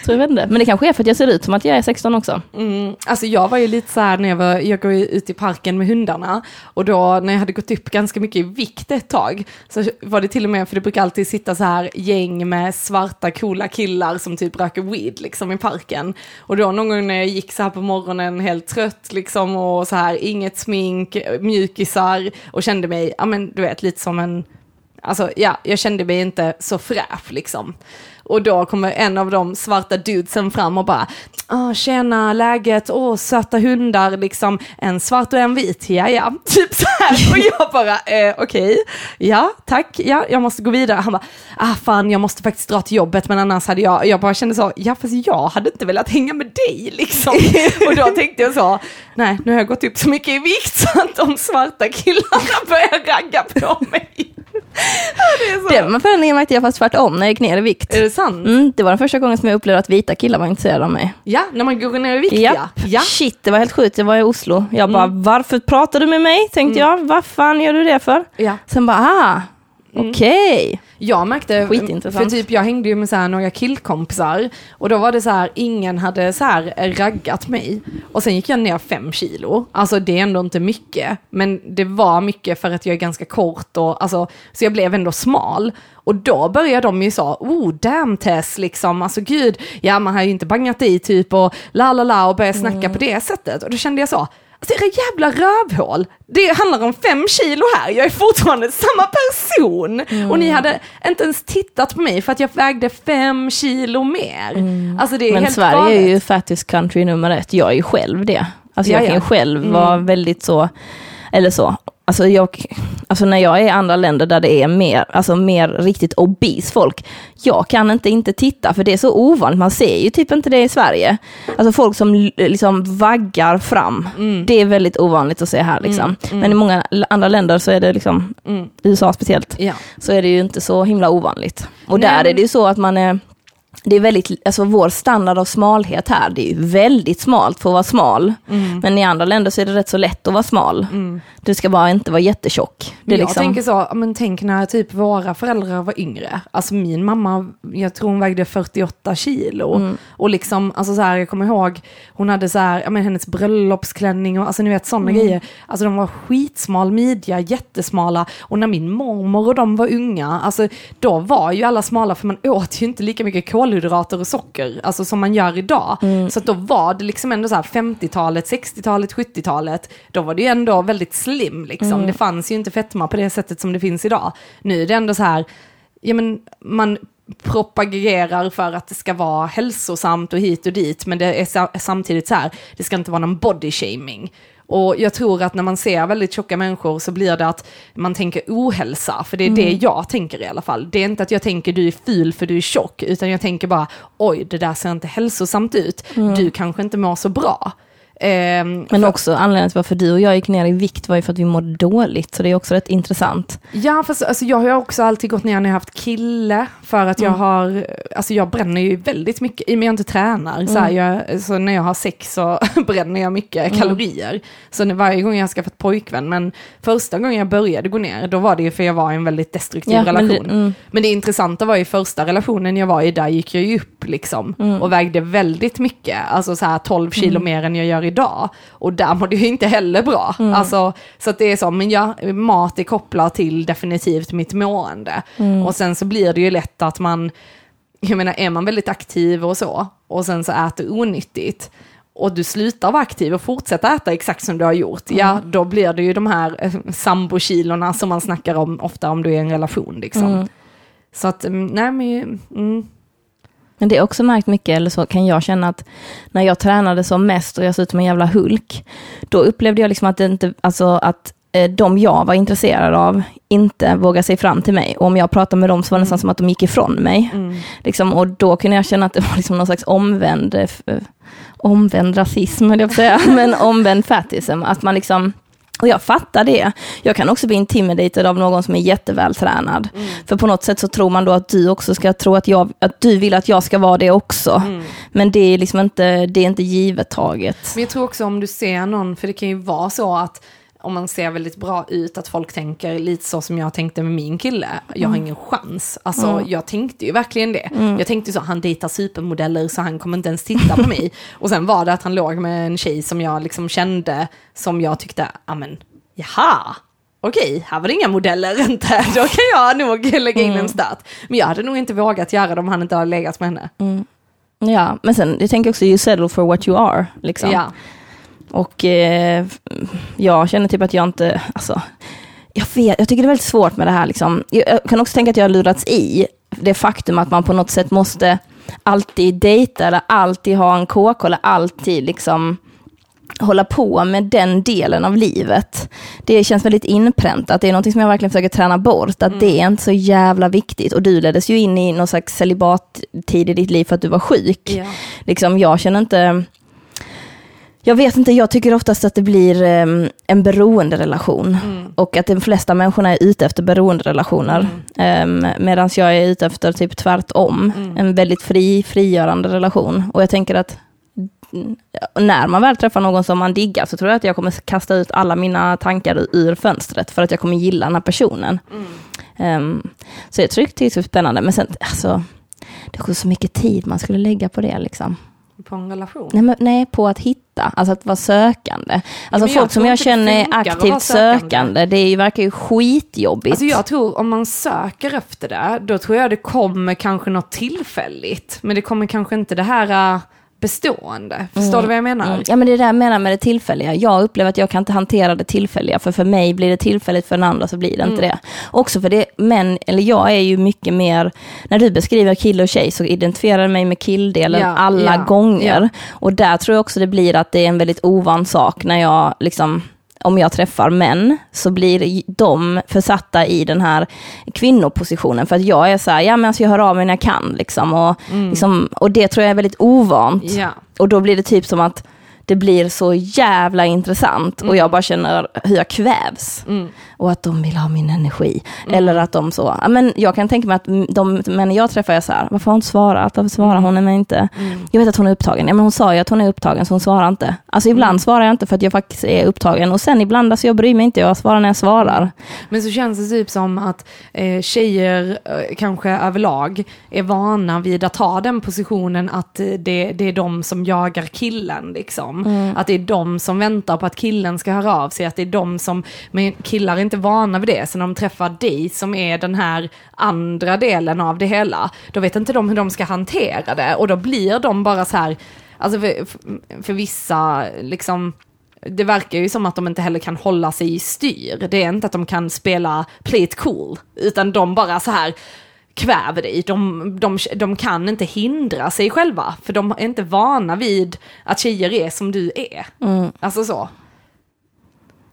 [SPEAKER 2] så jag vet inte, men det kanske är för att jag ser ut som att jag är 16 också.
[SPEAKER 1] Mm, alltså jag var ju lite så här när jag var, jag går ju ut i parken med hundarna och då när jag hade gått upp ganska mycket i vikt ett tag så var det till och med, för det brukar alltid sitta så här gäng med svarta coola killar som typ röker weed liksom i parken. Och då någon gång när jag gick så här på morgonen helt trött liksom och så här inget smink, mjukisar och kände mig, ja men du vet lite som en Alltså ja, jag kände mig inte så fräsch liksom. Och då kommer en av de svarta dudesen fram och bara, ah, tjena läget, åh söta hundar, liksom en svart och en vit, ja ja, typ så här. Och jag bara, eh, okej, ja tack, ja jag måste gå vidare. Han bara, ah fan jag måste faktiskt dra till jobbet men annars hade jag, jag bara kände så, ja fast jag hade inte velat hänga med dig liksom. och då tänkte jag så, nej nu har jag gått upp så mycket i vikt så att de svarta killarna börjar ragga på mig. Det.
[SPEAKER 2] Den förändringen märkte jag fast tvärtom när jag gick ner i vikt.
[SPEAKER 1] Är det sant?
[SPEAKER 2] Mm, det var den första gången som jag upplevde att vita killar var intresserade av mig.
[SPEAKER 1] Ja, när man går ner i vikt ja.
[SPEAKER 2] Ja.
[SPEAKER 1] Mm.
[SPEAKER 2] Shit, det var helt sjukt. Jag var i Oslo. Jag bara, varför pratar du med mig? Tänkte jag. Vad fan gör du det för?
[SPEAKER 1] Ja.
[SPEAKER 2] Sen bara, ah, okej.
[SPEAKER 1] Jag märkte, för typ jag hängde ju med så här några killkompisar och då var det så här, ingen hade så här raggat mig. Och sen gick jag ner fem kilo. Alltså det är ändå inte mycket, men det var mycket för att jag är ganska kort och alltså, så jag blev ändå smal. Och då började de ju så, oh damn Tess, liksom, alltså gud, ja man har ju inte bangat i typ och la la la och började snacka på det sättet. Och då kände jag så, Alltså era jävla rövhål, det handlar om fem kilo här, jag är fortfarande samma person. Och ni hade inte ens tittat på mig för att jag vägde fem kilo mer. Alltså det är
[SPEAKER 2] Men Sverige
[SPEAKER 1] galet.
[SPEAKER 2] är ju fattest country nummer ett. Jag är ju själv det. Alltså jag
[SPEAKER 1] Ja,
[SPEAKER 2] kan ju själv vara väldigt så, eller så. Alltså, jag, alltså när jag är i andra länder där det är mer, alltså mer riktigt obese folk, jag kan inte inte titta för det är så ovanligt, man ser ju typ inte det i Sverige. Alltså folk som liksom vaggar fram, det är väldigt ovanligt att se här liksom. Men i många andra länder så är det liksom, USA speciellt,
[SPEAKER 1] Ja.
[SPEAKER 2] så är det ju inte så himla ovanligt. Och
[SPEAKER 1] Nej,
[SPEAKER 2] där är det ju så att man är, det är väldigt, alltså vår standard av smalhet här, det är väldigt smalt för att vara smal.
[SPEAKER 1] Mm.
[SPEAKER 2] Men i andra länder så är det rätt så lätt att vara smal. Du ska bara inte vara jättetjock. Det
[SPEAKER 1] jag
[SPEAKER 2] liksom,
[SPEAKER 1] tänker så, men tänk när typ våra föräldrar var yngre. Alltså min mamma, jag tror hon vägde 48 kilo.
[SPEAKER 2] Mm.
[SPEAKER 1] Och liksom, alltså så här, jag kommer ihåg, hon hade så här, men hennes bröllopsklänning och alltså ni vet sådana
[SPEAKER 2] Mm.
[SPEAKER 1] grejer. Alltså de var skitsmal midja, jättesmala. Och när min mormor och de var unga, alltså då var ju alla smala för man åt ju inte lika mycket kolhydrater och socker, alltså som man gör idag.
[SPEAKER 2] Mm.
[SPEAKER 1] Så att då var det liksom ändå så här 50-talet, 60-talet, 70-talet, då var det ju ändå väldigt slim liksom. Det fanns ju inte fetma på det sättet som det finns idag. Nu är det ändå så här, ja men man propagerar för att det ska vara hälsosamt och hit och dit, men det är sa- samtidigt så här, det ska inte vara någon body shaming. Och jag tror att när man ser väldigt tjocka människor så blir det att man tänker ohälsa, för det är det jag tänker i alla fall. Det är inte att jag tänker du är ful för du är tjock, utan jag tänker bara oj, det där ser inte hälsosamt ut, du kanske inte mår så bra. Ehm,
[SPEAKER 2] men
[SPEAKER 1] för-
[SPEAKER 2] också anledningen till varför du och jag gick ner i vikt var ju för att vi mådde dåligt. Så det är också rätt intressant.
[SPEAKER 1] Ja, fast alltså, jag har också alltid gått ner när jag har haft kille, för att jag har, alltså jag bränner ju väldigt mycket, i och med att jag inte tränar, så, här, jag, så när jag har sex så bränner jag mycket kalorier. Så när, varje gång jag har skaffat pojkvän, men första gången jag började gå ner, då var det ju för jag var i en väldigt destruktiv
[SPEAKER 2] Ja, men det-
[SPEAKER 1] relation.
[SPEAKER 2] mm.
[SPEAKER 1] Men det intressanta var ju första relationen jag var i, där gick jag ju upp liksom,
[SPEAKER 2] Mm.
[SPEAKER 1] och vägde väldigt mycket, alltså så här 12 kilo mer än jag gör idag. Och där mådde jag inte heller bra.
[SPEAKER 2] Mm.
[SPEAKER 1] Alltså, så det är så, men ja, mat är kopplat till definitivt mitt mående.
[SPEAKER 2] Mm.
[SPEAKER 1] Och sen så blir det ju lätt att man, jag menar är man väldigt aktiv och så, och sen så äter onyttigt, och du slutar vara aktiv och fortsätter äta exakt som du har gjort, ja då blir det ju de här eh, sambokilorna som man snackar om ofta om du är i en relation liksom. Så att, mm, nej men, mm,
[SPEAKER 2] Men det är också märkt mycket, eller så kan jag känna att när jag tränade som mest och jag såg ut som en jävla Hulk, då upplevde jag liksom att det inte, alltså att eh, de jag var intresserad av inte vågade sig fram till mig. Och om jag pratade med dem så var det nästan som att de gick ifrån mig.
[SPEAKER 1] Mm.
[SPEAKER 2] Liksom, och då kunde jag känna att det var liksom någon slags omvänd, eh, omvänd rasism, höll jag på säga, men omvänd fatism. Att man liksom, och jag fattar det. Jag kan också bli intimidated av någon som är jättevältränad.
[SPEAKER 1] Mm.
[SPEAKER 2] För på något sätt så tror man då att du också ska tro att, jag, att du vill att jag ska vara det också.
[SPEAKER 1] Mm.
[SPEAKER 2] Men det är liksom inte, det är inte givet taget.
[SPEAKER 1] Men jag tror också om du ser någon, för det kan ju vara så att om man ser väldigt bra ut, att folk tänker lite så som jag tänkte med min kille. Jag har ingen chans. Alltså jag tänkte ju verkligen det. Jag tänkte så, han dejtar supermodeller så han kommer inte ens titta på mig. Och sen var det att han låg med en tjej som jag liksom kände, som jag tyckte, ja men, jaha. Okej, här var det inga modeller inte. Då kan jag nog lägga in en start. Men jag hade nog inte vågat göra det om han inte hade legat med henne.
[SPEAKER 2] Ja, men sen, jag tänker också you settle for what you are. Liksom.
[SPEAKER 1] Ja.
[SPEAKER 2] Och eh, jag känner typ att jag inte, alltså, jag vet, jag tycker det är väldigt svårt med det här liksom. Jag, kan också tänka att jag har lurats i det faktum att man på något sätt måste alltid dejta eller alltid ha en KK eller alltid liksom hålla på med den delen av livet. Det känns väldigt inpräntat. Det är något som jag verkligen försöker träna bort. Att det är inte så jävla viktigt. Och du leddes ju in i någon slags celibattid i ditt liv för att du var sjuk.
[SPEAKER 1] Ja.
[SPEAKER 2] Liksom, jag känner inte... Jag vet inte, jag tycker oftast att det blir em, en beroenderelation. Och att de flesta människorna är ute efter beroenderelationer. Um, Medan jag är ute efter typ tvärtom. En väldigt fri, frigörande relation. Och jag tänker att mm, när man väl träffar någon som man diggar så tror jag att jag kommer kasta ut alla mina tankar ur- fönstret för att jag kommer gilla den här personen. Ehm, så jag tycker det är så spännande. Men sen, alltså, det går så mycket tid man skulle lägga på det liksom.
[SPEAKER 1] På en relation.
[SPEAKER 2] Nej, men, nej, på att hitta, alltså att vara sökande. Alltså folk som jag känner är aktivt
[SPEAKER 1] sökande.
[SPEAKER 2] sökande, det är ju, verkar ju skitjobbigt.
[SPEAKER 1] Alltså jag tror om man söker efter det, då tror jag det kommer kanske något tillfälligt. Men det kommer kanske inte det här äh, bestående. Förstår du vad jag menar?
[SPEAKER 2] Mm. Ja men det är det jag menar med det tillfälliga. Jag upplever att jag kan inte hantera det tillfälliga, för för mig blir det tillfälligt, för den andra så blir det
[SPEAKER 1] Mm.
[SPEAKER 2] inte det. Också för det, men, eller jag är ju mycket mer, när du beskriver kille och tjej så identifierar jag mig med killdelen
[SPEAKER 1] Ja,
[SPEAKER 2] alla
[SPEAKER 1] ja,
[SPEAKER 2] gånger.
[SPEAKER 1] ja.
[SPEAKER 2] Och där tror jag också det blir att det är en väldigt ovan sak när jag liksom om jag träffar män så blir de försatta i den här kvinnopositionen. För att jag är så här, ja men alltså jag hör av mig när jag kan. Liksom, och, liksom, och det tror jag är väldigt ovant.
[SPEAKER 1] Mm. Ja.
[SPEAKER 2] Och då blir det typ som att det blir så jävla intressant och jag bara känner hur jag kvävs.
[SPEAKER 1] Mm.
[SPEAKER 2] Och att de vill ha min energi. Eller att de så, men jag kan tänka mig att de män jag träffar är så här, varför har hon inte svarat? Varför svarar hon mig inte? Jag vet att hon är upptagen. Ja men hon sa ju att hon är upptagen så hon svarar inte. Alltså ibland svarar jag inte för att jag faktiskt är upptagen. Och sen ibland, alltså jag bryr mig inte, jag svarar när jag svarar.
[SPEAKER 1] Men så känns det typ som att eh, tjejer eh, kanske överlag är vana vid att ta den positionen att eh, det, det är de som jagar killen liksom. Att det är de som väntar på att killen ska höra av sig, att det är de som, men killar är inte vana vid det, så när de träffar dig som är den här andra delen av det hela, då vet inte de hur de ska hantera det. Och då blir de bara så här, alltså för, för vissa liksom det verkar ju som att de inte heller kan hålla sig i styr. Det är inte att de kan spela play it cool, utan de bara så här kväver dig. De, de, de kan inte hindra sig själva, för de är inte vana vid att tjejer är som du är. Alltså så.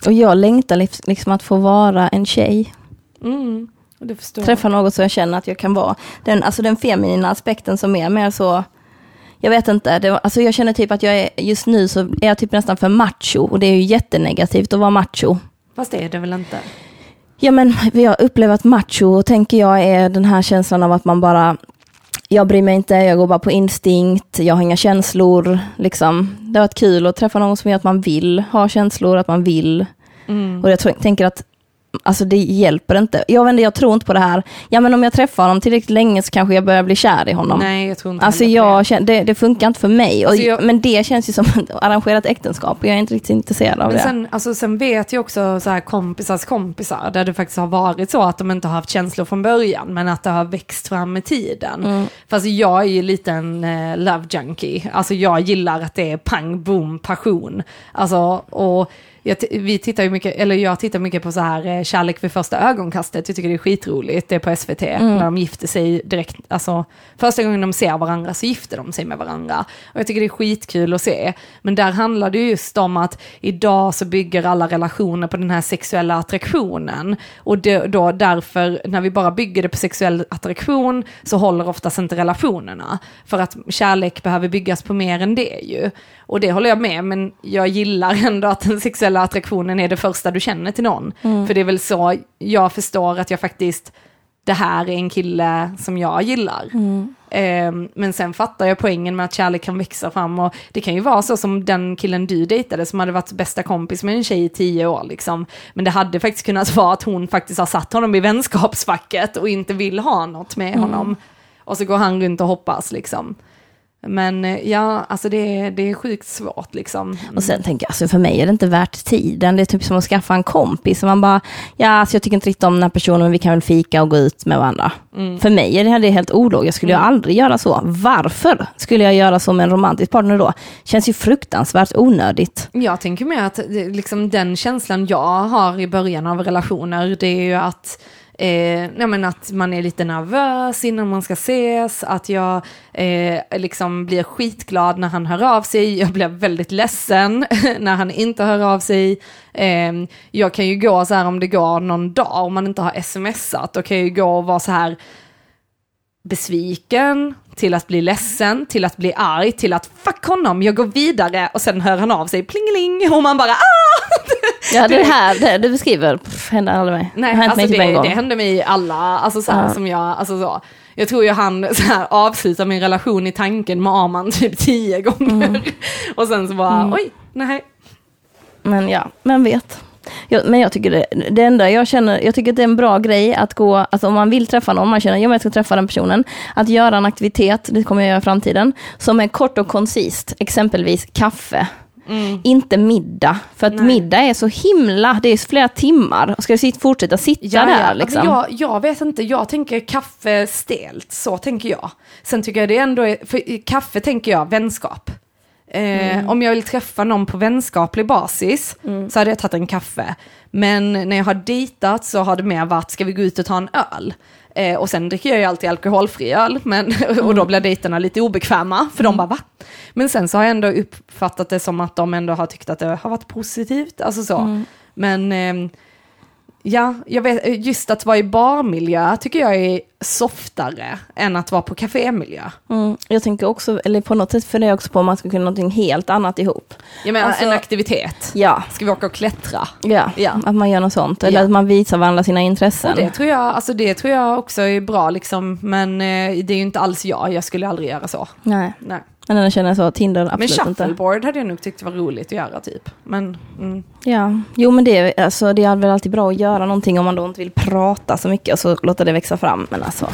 [SPEAKER 2] Och jag längtar liksom att få vara en tjej.
[SPEAKER 1] Mm,
[SPEAKER 2] träffa något som jag känner att jag kan vara. Den, alltså den feminina aspekten som är mer så, jag vet inte, det, alltså jag känner typ att jag är, just nu så är jag typ nästan för macho och det är ju jättenegativt att vara macho.
[SPEAKER 1] Fast det är det väl inte?
[SPEAKER 2] Ja men jag upplever att macho, tänker jag, är den här känslan av att man bara, jag bryr mig inte, jag går bara på instinkt, jag har inga känslor, liksom. Det har varit kul att träffa någon som gör att man vill ha känslor, att man vill. Och jag tror, tänker att Alltså det hjälper inte. Jag, vet inte, jag tror inte på det här, ja men om jag träffar honom tillräckligt länge så kanske jag börjar bli kär i honom.
[SPEAKER 1] Nej, jag tror inte
[SPEAKER 2] Alltså jag känner, det, det funkar inte för mig.
[SPEAKER 1] Alltså jag-
[SPEAKER 2] Men det känns ju som ett arrangerat äktenskap och jag är inte riktigt intresserad av
[SPEAKER 1] Men
[SPEAKER 2] det.
[SPEAKER 1] sen, alltså, sen vet jag också så här kompisars kompisar, där det faktiskt har varit så att de inte har haft känslor från början, men att det har växt fram med tiden. Fast jag är ju lite en eh, love junkie, alltså jag gillar att det är pang, boom, passion. Alltså, och jag, vi tittar ju mycket, eller jag tittar mycket på så här eh, Kärlek vid första ögonkastet, jag tycker det är skitroligt, det är på SVT, när de gifter sig direkt, alltså första gången de ser varandra så gifter de sig med varandra. Och jag tycker det är skitkul att se. Men där handlar det ju just om att idag så bygger alla relationer på den här sexuella attraktionen. Och det, då därför, när vi bara bygger det på sexuell attraktion så håller oftast inte relationerna. För att kärlek behöver byggas på mer än det ju. Och det håller jag med, men jag gillar ändå att den sexuella attraktionen är det första du känner till någon. För det är väl så jag förstår att jag faktiskt, det här är en kille som jag gillar. Eh, men sen fattar jag poängen med att kärlek kan växa fram och det kan ju vara så som den killen du dejtade som hade varit bästa kompis med en tjej i tio år liksom. Men det hade faktiskt kunnat vara att hon faktiskt har satt honom i vänskapsfacket och inte vill ha något med honom. Och så går han runt och hoppas liksom. Men eh, ja, alltså det är, det är sjukt svårt liksom.
[SPEAKER 2] Och sen tänker jag, alltså för mig är det inte värt tiden. Det är typ som att skaffa en kompis. Och man bara, ja, alltså jag tycker inte riktigt om den här personen, men vi kan väl fika och gå ut med varandra. För mig är det här det är helt ologiskt. Jag skulle ju aldrig göra så. Varför skulle jag göra så med en romantisk partner då? Känns ju fruktansvärt onödigt.
[SPEAKER 1] Jag tänker mer att det, liksom den känslan jag har i början av relationer, det är ju att Eh, nej men att man är lite nervös innan man ska ses, att jag eh, liksom blir skitglad när han hör av sig, jag blir väldigt ledsen när han inte hör av sig. Eh, jag kan ju gå så här om det går någon dag, om man inte har smsat, då kan jag ju gå och vara så här besviken, till att bli ledsen, till att bli arg, till att fuck honom, jag går vidare och sen hör han av sig plingeling och man bara ah!
[SPEAKER 2] Ja, det här det du beskriver pff, händer aldrig mig.
[SPEAKER 1] Nej,
[SPEAKER 2] det hänt
[SPEAKER 1] alltså
[SPEAKER 2] mig
[SPEAKER 1] det, det hände mig i alla, alltså så här,
[SPEAKER 2] Ja.
[SPEAKER 1] som jag, alltså så. Jag tror ju han så här, avslutar min relation i tanken med Arman typ tio gånger.
[SPEAKER 2] Mm.
[SPEAKER 1] och sen så bara, oj, nej.
[SPEAKER 2] Men ja, men vet. Jag, men jag tycker det, det enda jag känner, jag tycker det är en bra grej att gå, alltså om man vill träffa någon, man känner, jag ska träffa den personen, att göra en aktivitet, det kommer jag göra i framtiden, som är kort och koncist, exempelvis kaffe. Inte middag, för att
[SPEAKER 1] Mm. Nej.
[SPEAKER 2] middag är så himla, det är flera timmar. Ska sit, fortsätta sitta där liksom?
[SPEAKER 1] Alltså, jag, jag vet inte, jag tänker kaffe stelt, så tänker jag. Sen tycker jag det ändå är, för kaffe tänker jag vänskap. Eh,
[SPEAKER 2] Mm.
[SPEAKER 1] Om jag vill träffa någon på vänskaplig basis så hade jag tagit en kaffe. Men när jag har dejtat så har det mer varit, ska vi gå ut och ta en öl? Eh, och sen dricker jag ju alltid alkoholfri öl, men, och
[SPEAKER 2] Mm.
[SPEAKER 1] då blir dejterna lite obekväma, för de bara va? Men sen så har jag ändå uppfattat det som att de ändå har tyckt att det har varit positivt, alltså så.
[SPEAKER 2] Mm.
[SPEAKER 1] Men ehm, Ja, jag vet, just att vara i barmiljö tycker jag är softare än att vara på kafémiljö.
[SPEAKER 2] Mm, jag tänker också, eller på något sätt funderar jag också på om man ska kunna någonting helt annat ihop.
[SPEAKER 1] Jag menar
[SPEAKER 2] Alltså-
[SPEAKER 1] en aktivitet.
[SPEAKER 2] Ja,
[SPEAKER 1] Ska vi åka och klättra?
[SPEAKER 2] ja,
[SPEAKER 1] Ja.
[SPEAKER 2] att man gör något sånt. Eller
[SPEAKER 1] Ja.
[SPEAKER 2] att man visar varandra sina intressen.
[SPEAKER 1] Och det tror jag, alltså det tror jag också är bra liksom, men eh, det är ju inte alls jag, jag skulle aldrig göra så.
[SPEAKER 2] Nej,
[SPEAKER 1] Nej.
[SPEAKER 2] Men den känner jag så, Tinder
[SPEAKER 1] Men
[SPEAKER 2] absolut inte.
[SPEAKER 1] shuffleboard hade jag nog tyckt var roligt att göra typ. Men, mm.
[SPEAKER 2] Ja, jo men det, är- alltså, det är väl alltid bra att göra någonting om man då inte vill prata så mycket och så låta det växa fram. Men alltså,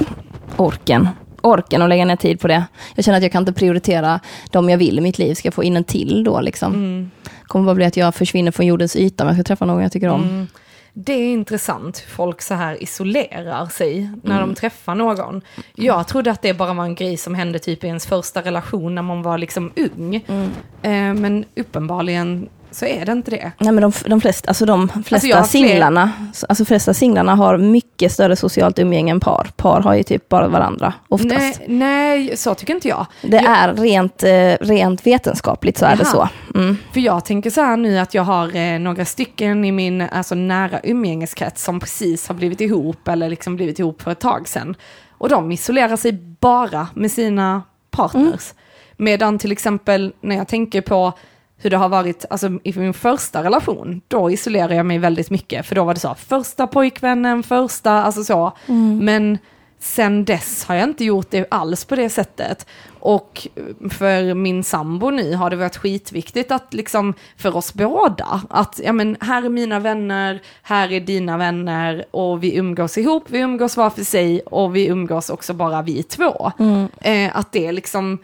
[SPEAKER 2] orken. Orken att lägga ner tid på det. Jag känner att jag kan inte prioritera de jag vill i mitt liv. Ska jag få in en till då liksom?
[SPEAKER 1] Mm.
[SPEAKER 2] Kommer bara bli att jag försvinner från jordens yta om jag ska träffa någon jag tycker om.
[SPEAKER 1] Mm. Det är intressant hur folk så här isolerar sig när
[SPEAKER 2] Mm.
[SPEAKER 1] de träffar någon. Jag trodde att det bara var en grej som hände typ i ens första relation när man var liksom ung.
[SPEAKER 2] Mm.
[SPEAKER 1] Eh, men uppenbarligen så är det inte det.
[SPEAKER 2] Nej men de, de flesta, alltså de flesta
[SPEAKER 1] jag har fler-
[SPEAKER 2] singlarna, alltså flesta singlarna har mycket större socialt umgänge än par. Par har ju typ bara varandra oftast.
[SPEAKER 1] Nej, nej, så tycker inte jag.
[SPEAKER 2] Det
[SPEAKER 1] jag,
[SPEAKER 2] är rent, eh, rent vetenskapligt så är det så.
[SPEAKER 1] Jaha.
[SPEAKER 2] Mm.
[SPEAKER 1] För jag tänker så här nu att jag har eh, några stycken i min alltså, nära umgängeskrets som precis har blivit ihop eller liksom blivit ihop för ett tag sedan. Och de isolerar sig bara med sina partners. Medan till exempel när jag tänker på hur det har varit, alltså i min första relation, då isolerar jag mig väldigt mycket. För då var det så, första pojkvännen, första, alltså så. Men sen dess har jag inte gjort det alls på det sättet. Och för min sambo nu har det varit skitviktigt att liksom för oss båda, att ja men här är mina vänner, här är dina vänner och vi umgås ihop, vi umgås var för sig och vi umgås också bara vi två. Eh, att det liksom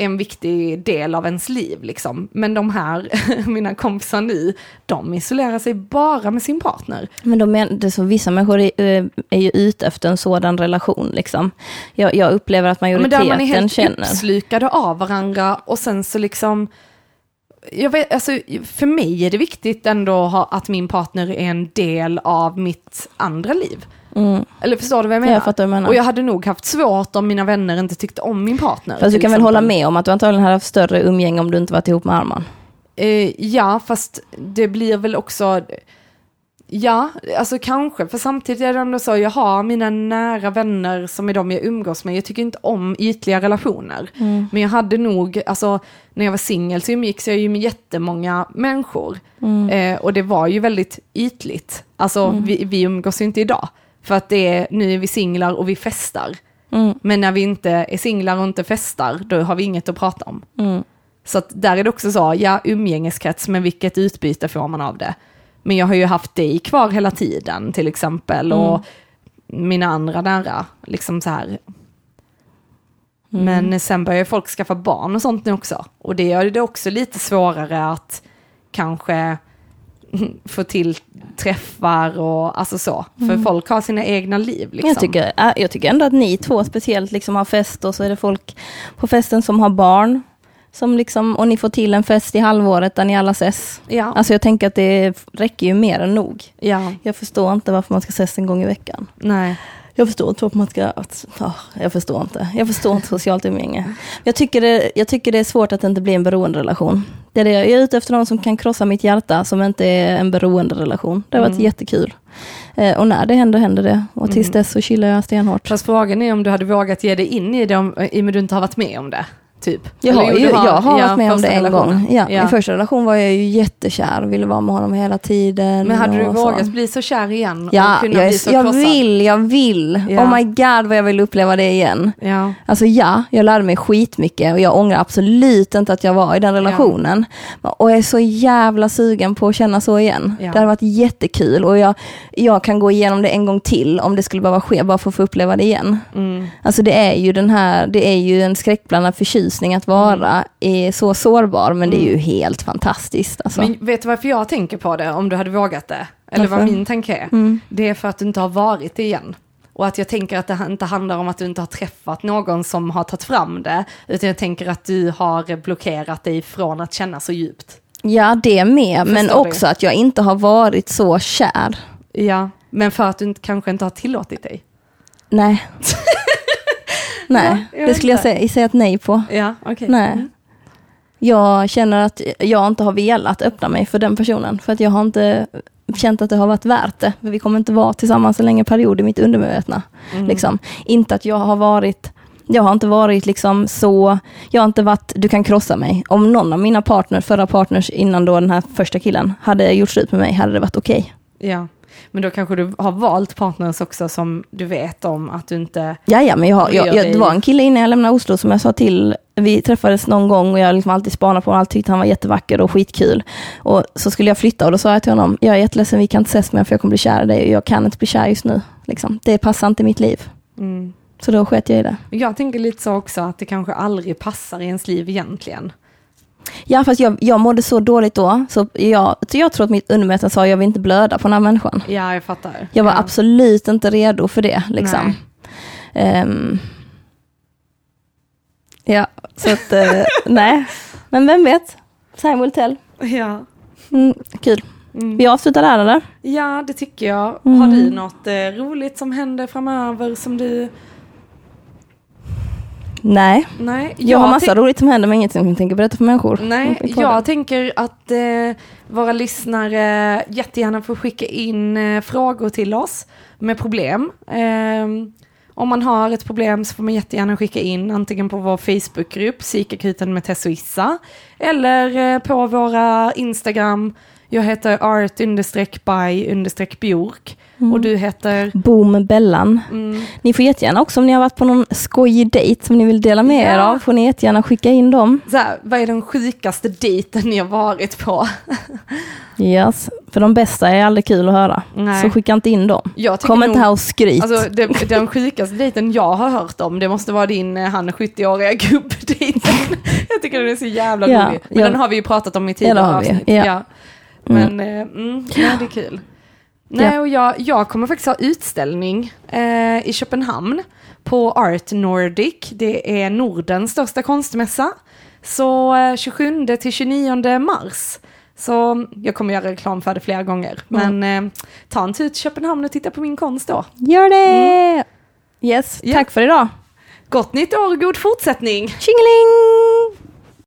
[SPEAKER 1] en viktig del av ens liv liksom. Men de här, mina kompisar nu, de isolerar sig bara med sin partner.
[SPEAKER 2] Men de men, det är så, vissa människor är, eh, är ju ute efter en sådan relation. Liksom. Jag, jag upplever att
[SPEAKER 1] Men där
[SPEAKER 2] majoriteten
[SPEAKER 1] man är helt
[SPEAKER 2] känner...
[SPEAKER 1] uppslukade av varandra och sen så liksom jag vet, alltså, för mig är det viktigt ändå att min partner är en del av mitt andra liv.
[SPEAKER 2] Mm.
[SPEAKER 1] Eller förstår du vad jag menar?
[SPEAKER 2] Jag fattar vad du menar.
[SPEAKER 1] Och jag hade nog haft svårt om mina vänner inte tyckte om min partner.
[SPEAKER 2] Fast du kan väl
[SPEAKER 1] exempel.
[SPEAKER 2] hålla med om att du antagligen hade haft större umgänge om du inte varit ihop med Arman?
[SPEAKER 1] Eh, ja, fast det blir väl också... Ja, alltså kanske, för samtidigt är det ändå så, jag har mina nära vänner som är de jag umgås med, jag tycker inte om ytliga relationer. Men jag hade nog, alltså när jag var singel så umgicks jag ju med jättemånga människor. Eh, och det var ju väldigt ytligt. Alltså vi, vi umgås ju inte idag. För att det är, nu är vi singlar och vi festar.
[SPEAKER 2] Mm.
[SPEAKER 1] Men när vi inte är singlar och inte festar, då har vi inget att prata om.
[SPEAKER 2] Mm.
[SPEAKER 1] Så att där är det också så, ja umgängeskrets, men vilket utbyte får man av det? Men jag har ju haft dig kvar hela tiden till exempel och mina andra nära, liksom så här. Men sen börjar folk skaffa barn och sånt nu också. Och det gör det också lite svårare att kanske få till träffar och alltså så. För folk har sina egna liv liksom.
[SPEAKER 2] Jag, tycker, jag tycker ändå att ni två speciellt liksom har fest och så är det folk på festen som har barn. Som liksom, och ni får till en fest i halvåret där ni alla ses.
[SPEAKER 1] Ja,
[SPEAKER 2] Alltså jag tänker att det räcker ju mer än nog.
[SPEAKER 1] ja,
[SPEAKER 2] Jag förstår inte varför man ska ses en gång i veckan.
[SPEAKER 1] nej.
[SPEAKER 2] Jag förstår inte varför man ska... Att, ah, jag förstår inte. Jag förstår inte socialt umgänge. Jag tycker, det, jag tycker det är svårt att det inte blir en beroenderelation. Det är det. Jag är ute efter någon som kan krossa mitt hjärta som inte är en beroenderelation. Det har varit
[SPEAKER 1] Mm.
[SPEAKER 2] jättekul. Eh, och när det händer, händer det. Och tills
[SPEAKER 1] Mm.
[SPEAKER 2] dess så chillar jag stenhårt.
[SPEAKER 1] Fast frågan är om du hade vågat ge dig in i det om, i och med du inte har varit med om det. Typ.
[SPEAKER 2] Jag har, ju, jag har
[SPEAKER 1] ja,
[SPEAKER 2] varit med om det en gång. Ja,
[SPEAKER 1] Ja.
[SPEAKER 2] I första relation var jag ju jättekär och ville vara med honom hela tiden.
[SPEAKER 1] Men hade du
[SPEAKER 2] och så.
[SPEAKER 1] vågat bli så kär igen?
[SPEAKER 2] Ja,
[SPEAKER 1] och kunna
[SPEAKER 2] jag,
[SPEAKER 1] bli så
[SPEAKER 2] jag
[SPEAKER 1] krossad?
[SPEAKER 2] vill, jag vill.
[SPEAKER 1] Ja.
[SPEAKER 2] Oh my god vad jag vill uppleva det igen.
[SPEAKER 1] Ja.
[SPEAKER 2] Alltså ja, jag lärde mig skitmycket och jag ångrar absolut inte att jag var i den relationen. Och jag är så jävla sugen på att känna så igen. Det hade varit jättekul och jag, jag kan gå igenom det en gång till om det skulle behöva ske, bara för att få uppleva det igen.
[SPEAKER 1] Mm.
[SPEAKER 2] Alltså det är ju den här, det är ju en skräckblandad förtjusning att vara är så sårbar, men det är ju helt fantastiskt. Alltså.
[SPEAKER 1] Men vet du varför jag tänker på det, om du hade vågat det? Eller vad
[SPEAKER 2] Varför?
[SPEAKER 1] min tanke är?
[SPEAKER 2] Mm.
[SPEAKER 1] Det är för att du inte har varit det igen. Och att jag tänker att det inte handlar om att du inte har träffat någon som har tagit fram det, utan jag tänker att du har blockerat dig från att känna så djupt.
[SPEAKER 2] Ja, det med, men
[SPEAKER 1] Förstår du?
[SPEAKER 2] också att jag inte har varit så kär.
[SPEAKER 1] Ja, men för att du inte, kanske inte har tillåtit dig.
[SPEAKER 2] Nej. nej,
[SPEAKER 1] Ja,
[SPEAKER 2] det skulle jag säga, säga ett nej på.
[SPEAKER 1] Ja, okej.
[SPEAKER 2] Nej.
[SPEAKER 1] Mm.
[SPEAKER 2] Jag känner att jag inte har velat öppna mig för den personen. För att jag har inte känt att det har varit värt det. För vi kommer inte vara tillsammans en längre period i mitt undermedvetna.
[SPEAKER 1] Mm.
[SPEAKER 2] Liksom. Inte att jag har varit jag har inte varit liksom så, jag har inte varit, du kan krossa mig. Om någon av mina partners, förra partners innan då den här första killen, hade gjort slut med mig, hade det varit okej.
[SPEAKER 1] Ja, men då kanske du har valt partners också som du vet om att du inte...
[SPEAKER 2] Ja, ja, men jag, har- jag, jag, det var en kille innan jag lämnade Oslo som jag sa till, vi träffades någon gång och jag liksom alltid spanade på honom, alltid tyckte han var jättevacker och skitkul. Och så skulle jag flytta och då sa jag till honom, jag är jätteledsen, vi kan inte ses mer för jag kommer bli kär i dig och jag kan inte bli kär just nu. Liksom. Det passar inte i mitt liv.
[SPEAKER 1] Mm.
[SPEAKER 2] Så då sket jag i det.
[SPEAKER 1] Jag tänker lite så också att det kanske aldrig passar i ens liv egentligen.
[SPEAKER 2] Ja, fast jag, jag mådde så dåligt då, så jag, jag tror att mitt undermedvetna sa, jag vill inte blöda på den här människan.
[SPEAKER 1] Ja, jag fattar.
[SPEAKER 2] Jag var
[SPEAKER 1] ja.
[SPEAKER 2] absolut inte redo för det. Liksom. Ehm, ja, så att, eh, nej. Men vem vet? Time will tell.
[SPEAKER 1] Ja.
[SPEAKER 2] Mm, kul.
[SPEAKER 1] Mm.
[SPEAKER 2] Vi avslutar där eller?
[SPEAKER 1] ja, det tycker jag. Har
[SPEAKER 2] Mm.
[SPEAKER 1] du något eh, roligt som händer framöver som du...
[SPEAKER 2] Nej,
[SPEAKER 1] Nej,
[SPEAKER 2] jag, har massa roligt som händer men inget som jag tänker berätta för människor.
[SPEAKER 1] Nej, jag tänker att eh, våra lyssnare jättegärna får skicka in eh, frågor till oss med problem. Ehm, om man har ett problem så får man jättegärna skicka in antingen på vår Facebookgrupp, Psykakuten med Tess och Issa, eller eh, på våra Instagram. Jag heter art by bjork och du heter...
[SPEAKER 2] Boom Bellan.
[SPEAKER 1] Mm,
[SPEAKER 2] Ni får jättegärna också om ni har varit på någon skojig dejt som ni vill dela med er
[SPEAKER 1] Ja.
[SPEAKER 2] av, får ni jättegärna skicka in dem.
[SPEAKER 1] så här, vad är den sjukaste dejten ni har varit på?
[SPEAKER 2] Yes. För de bästa är aldrig kul att höra.
[SPEAKER 1] Nej.
[SPEAKER 2] Så skicka inte in dem. Kom inte här och skryt.
[SPEAKER 1] Alltså den, den sjukaste dejten jag har hört om, det måste vara din eh, han 70-åriga gubbdejten. jag tycker den är så jävla
[SPEAKER 2] Ja,
[SPEAKER 1] rolig. Men
[SPEAKER 2] ja.
[SPEAKER 1] den har vi ju pratat om i
[SPEAKER 2] Ja,
[SPEAKER 1] tidigare avsnitt.
[SPEAKER 2] ja.
[SPEAKER 1] Men eh, mm, ja, det är kul. Nej, och jag, jag kommer faktiskt ha utställning eh, i Köpenhamn på Art Nordic. Det är Nordens största konstmässa. Så eh, 27 till 29 mars. Så jag kommer göra reklam för det flera gånger. Men eh, ta en tur till Köpenhamn och titta på min konst då.
[SPEAKER 2] Gör det! Yes,
[SPEAKER 1] Ja.
[SPEAKER 2] tack för idag.
[SPEAKER 1] Gott nytt år och god fortsättning!
[SPEAKER 2] Tjingeling!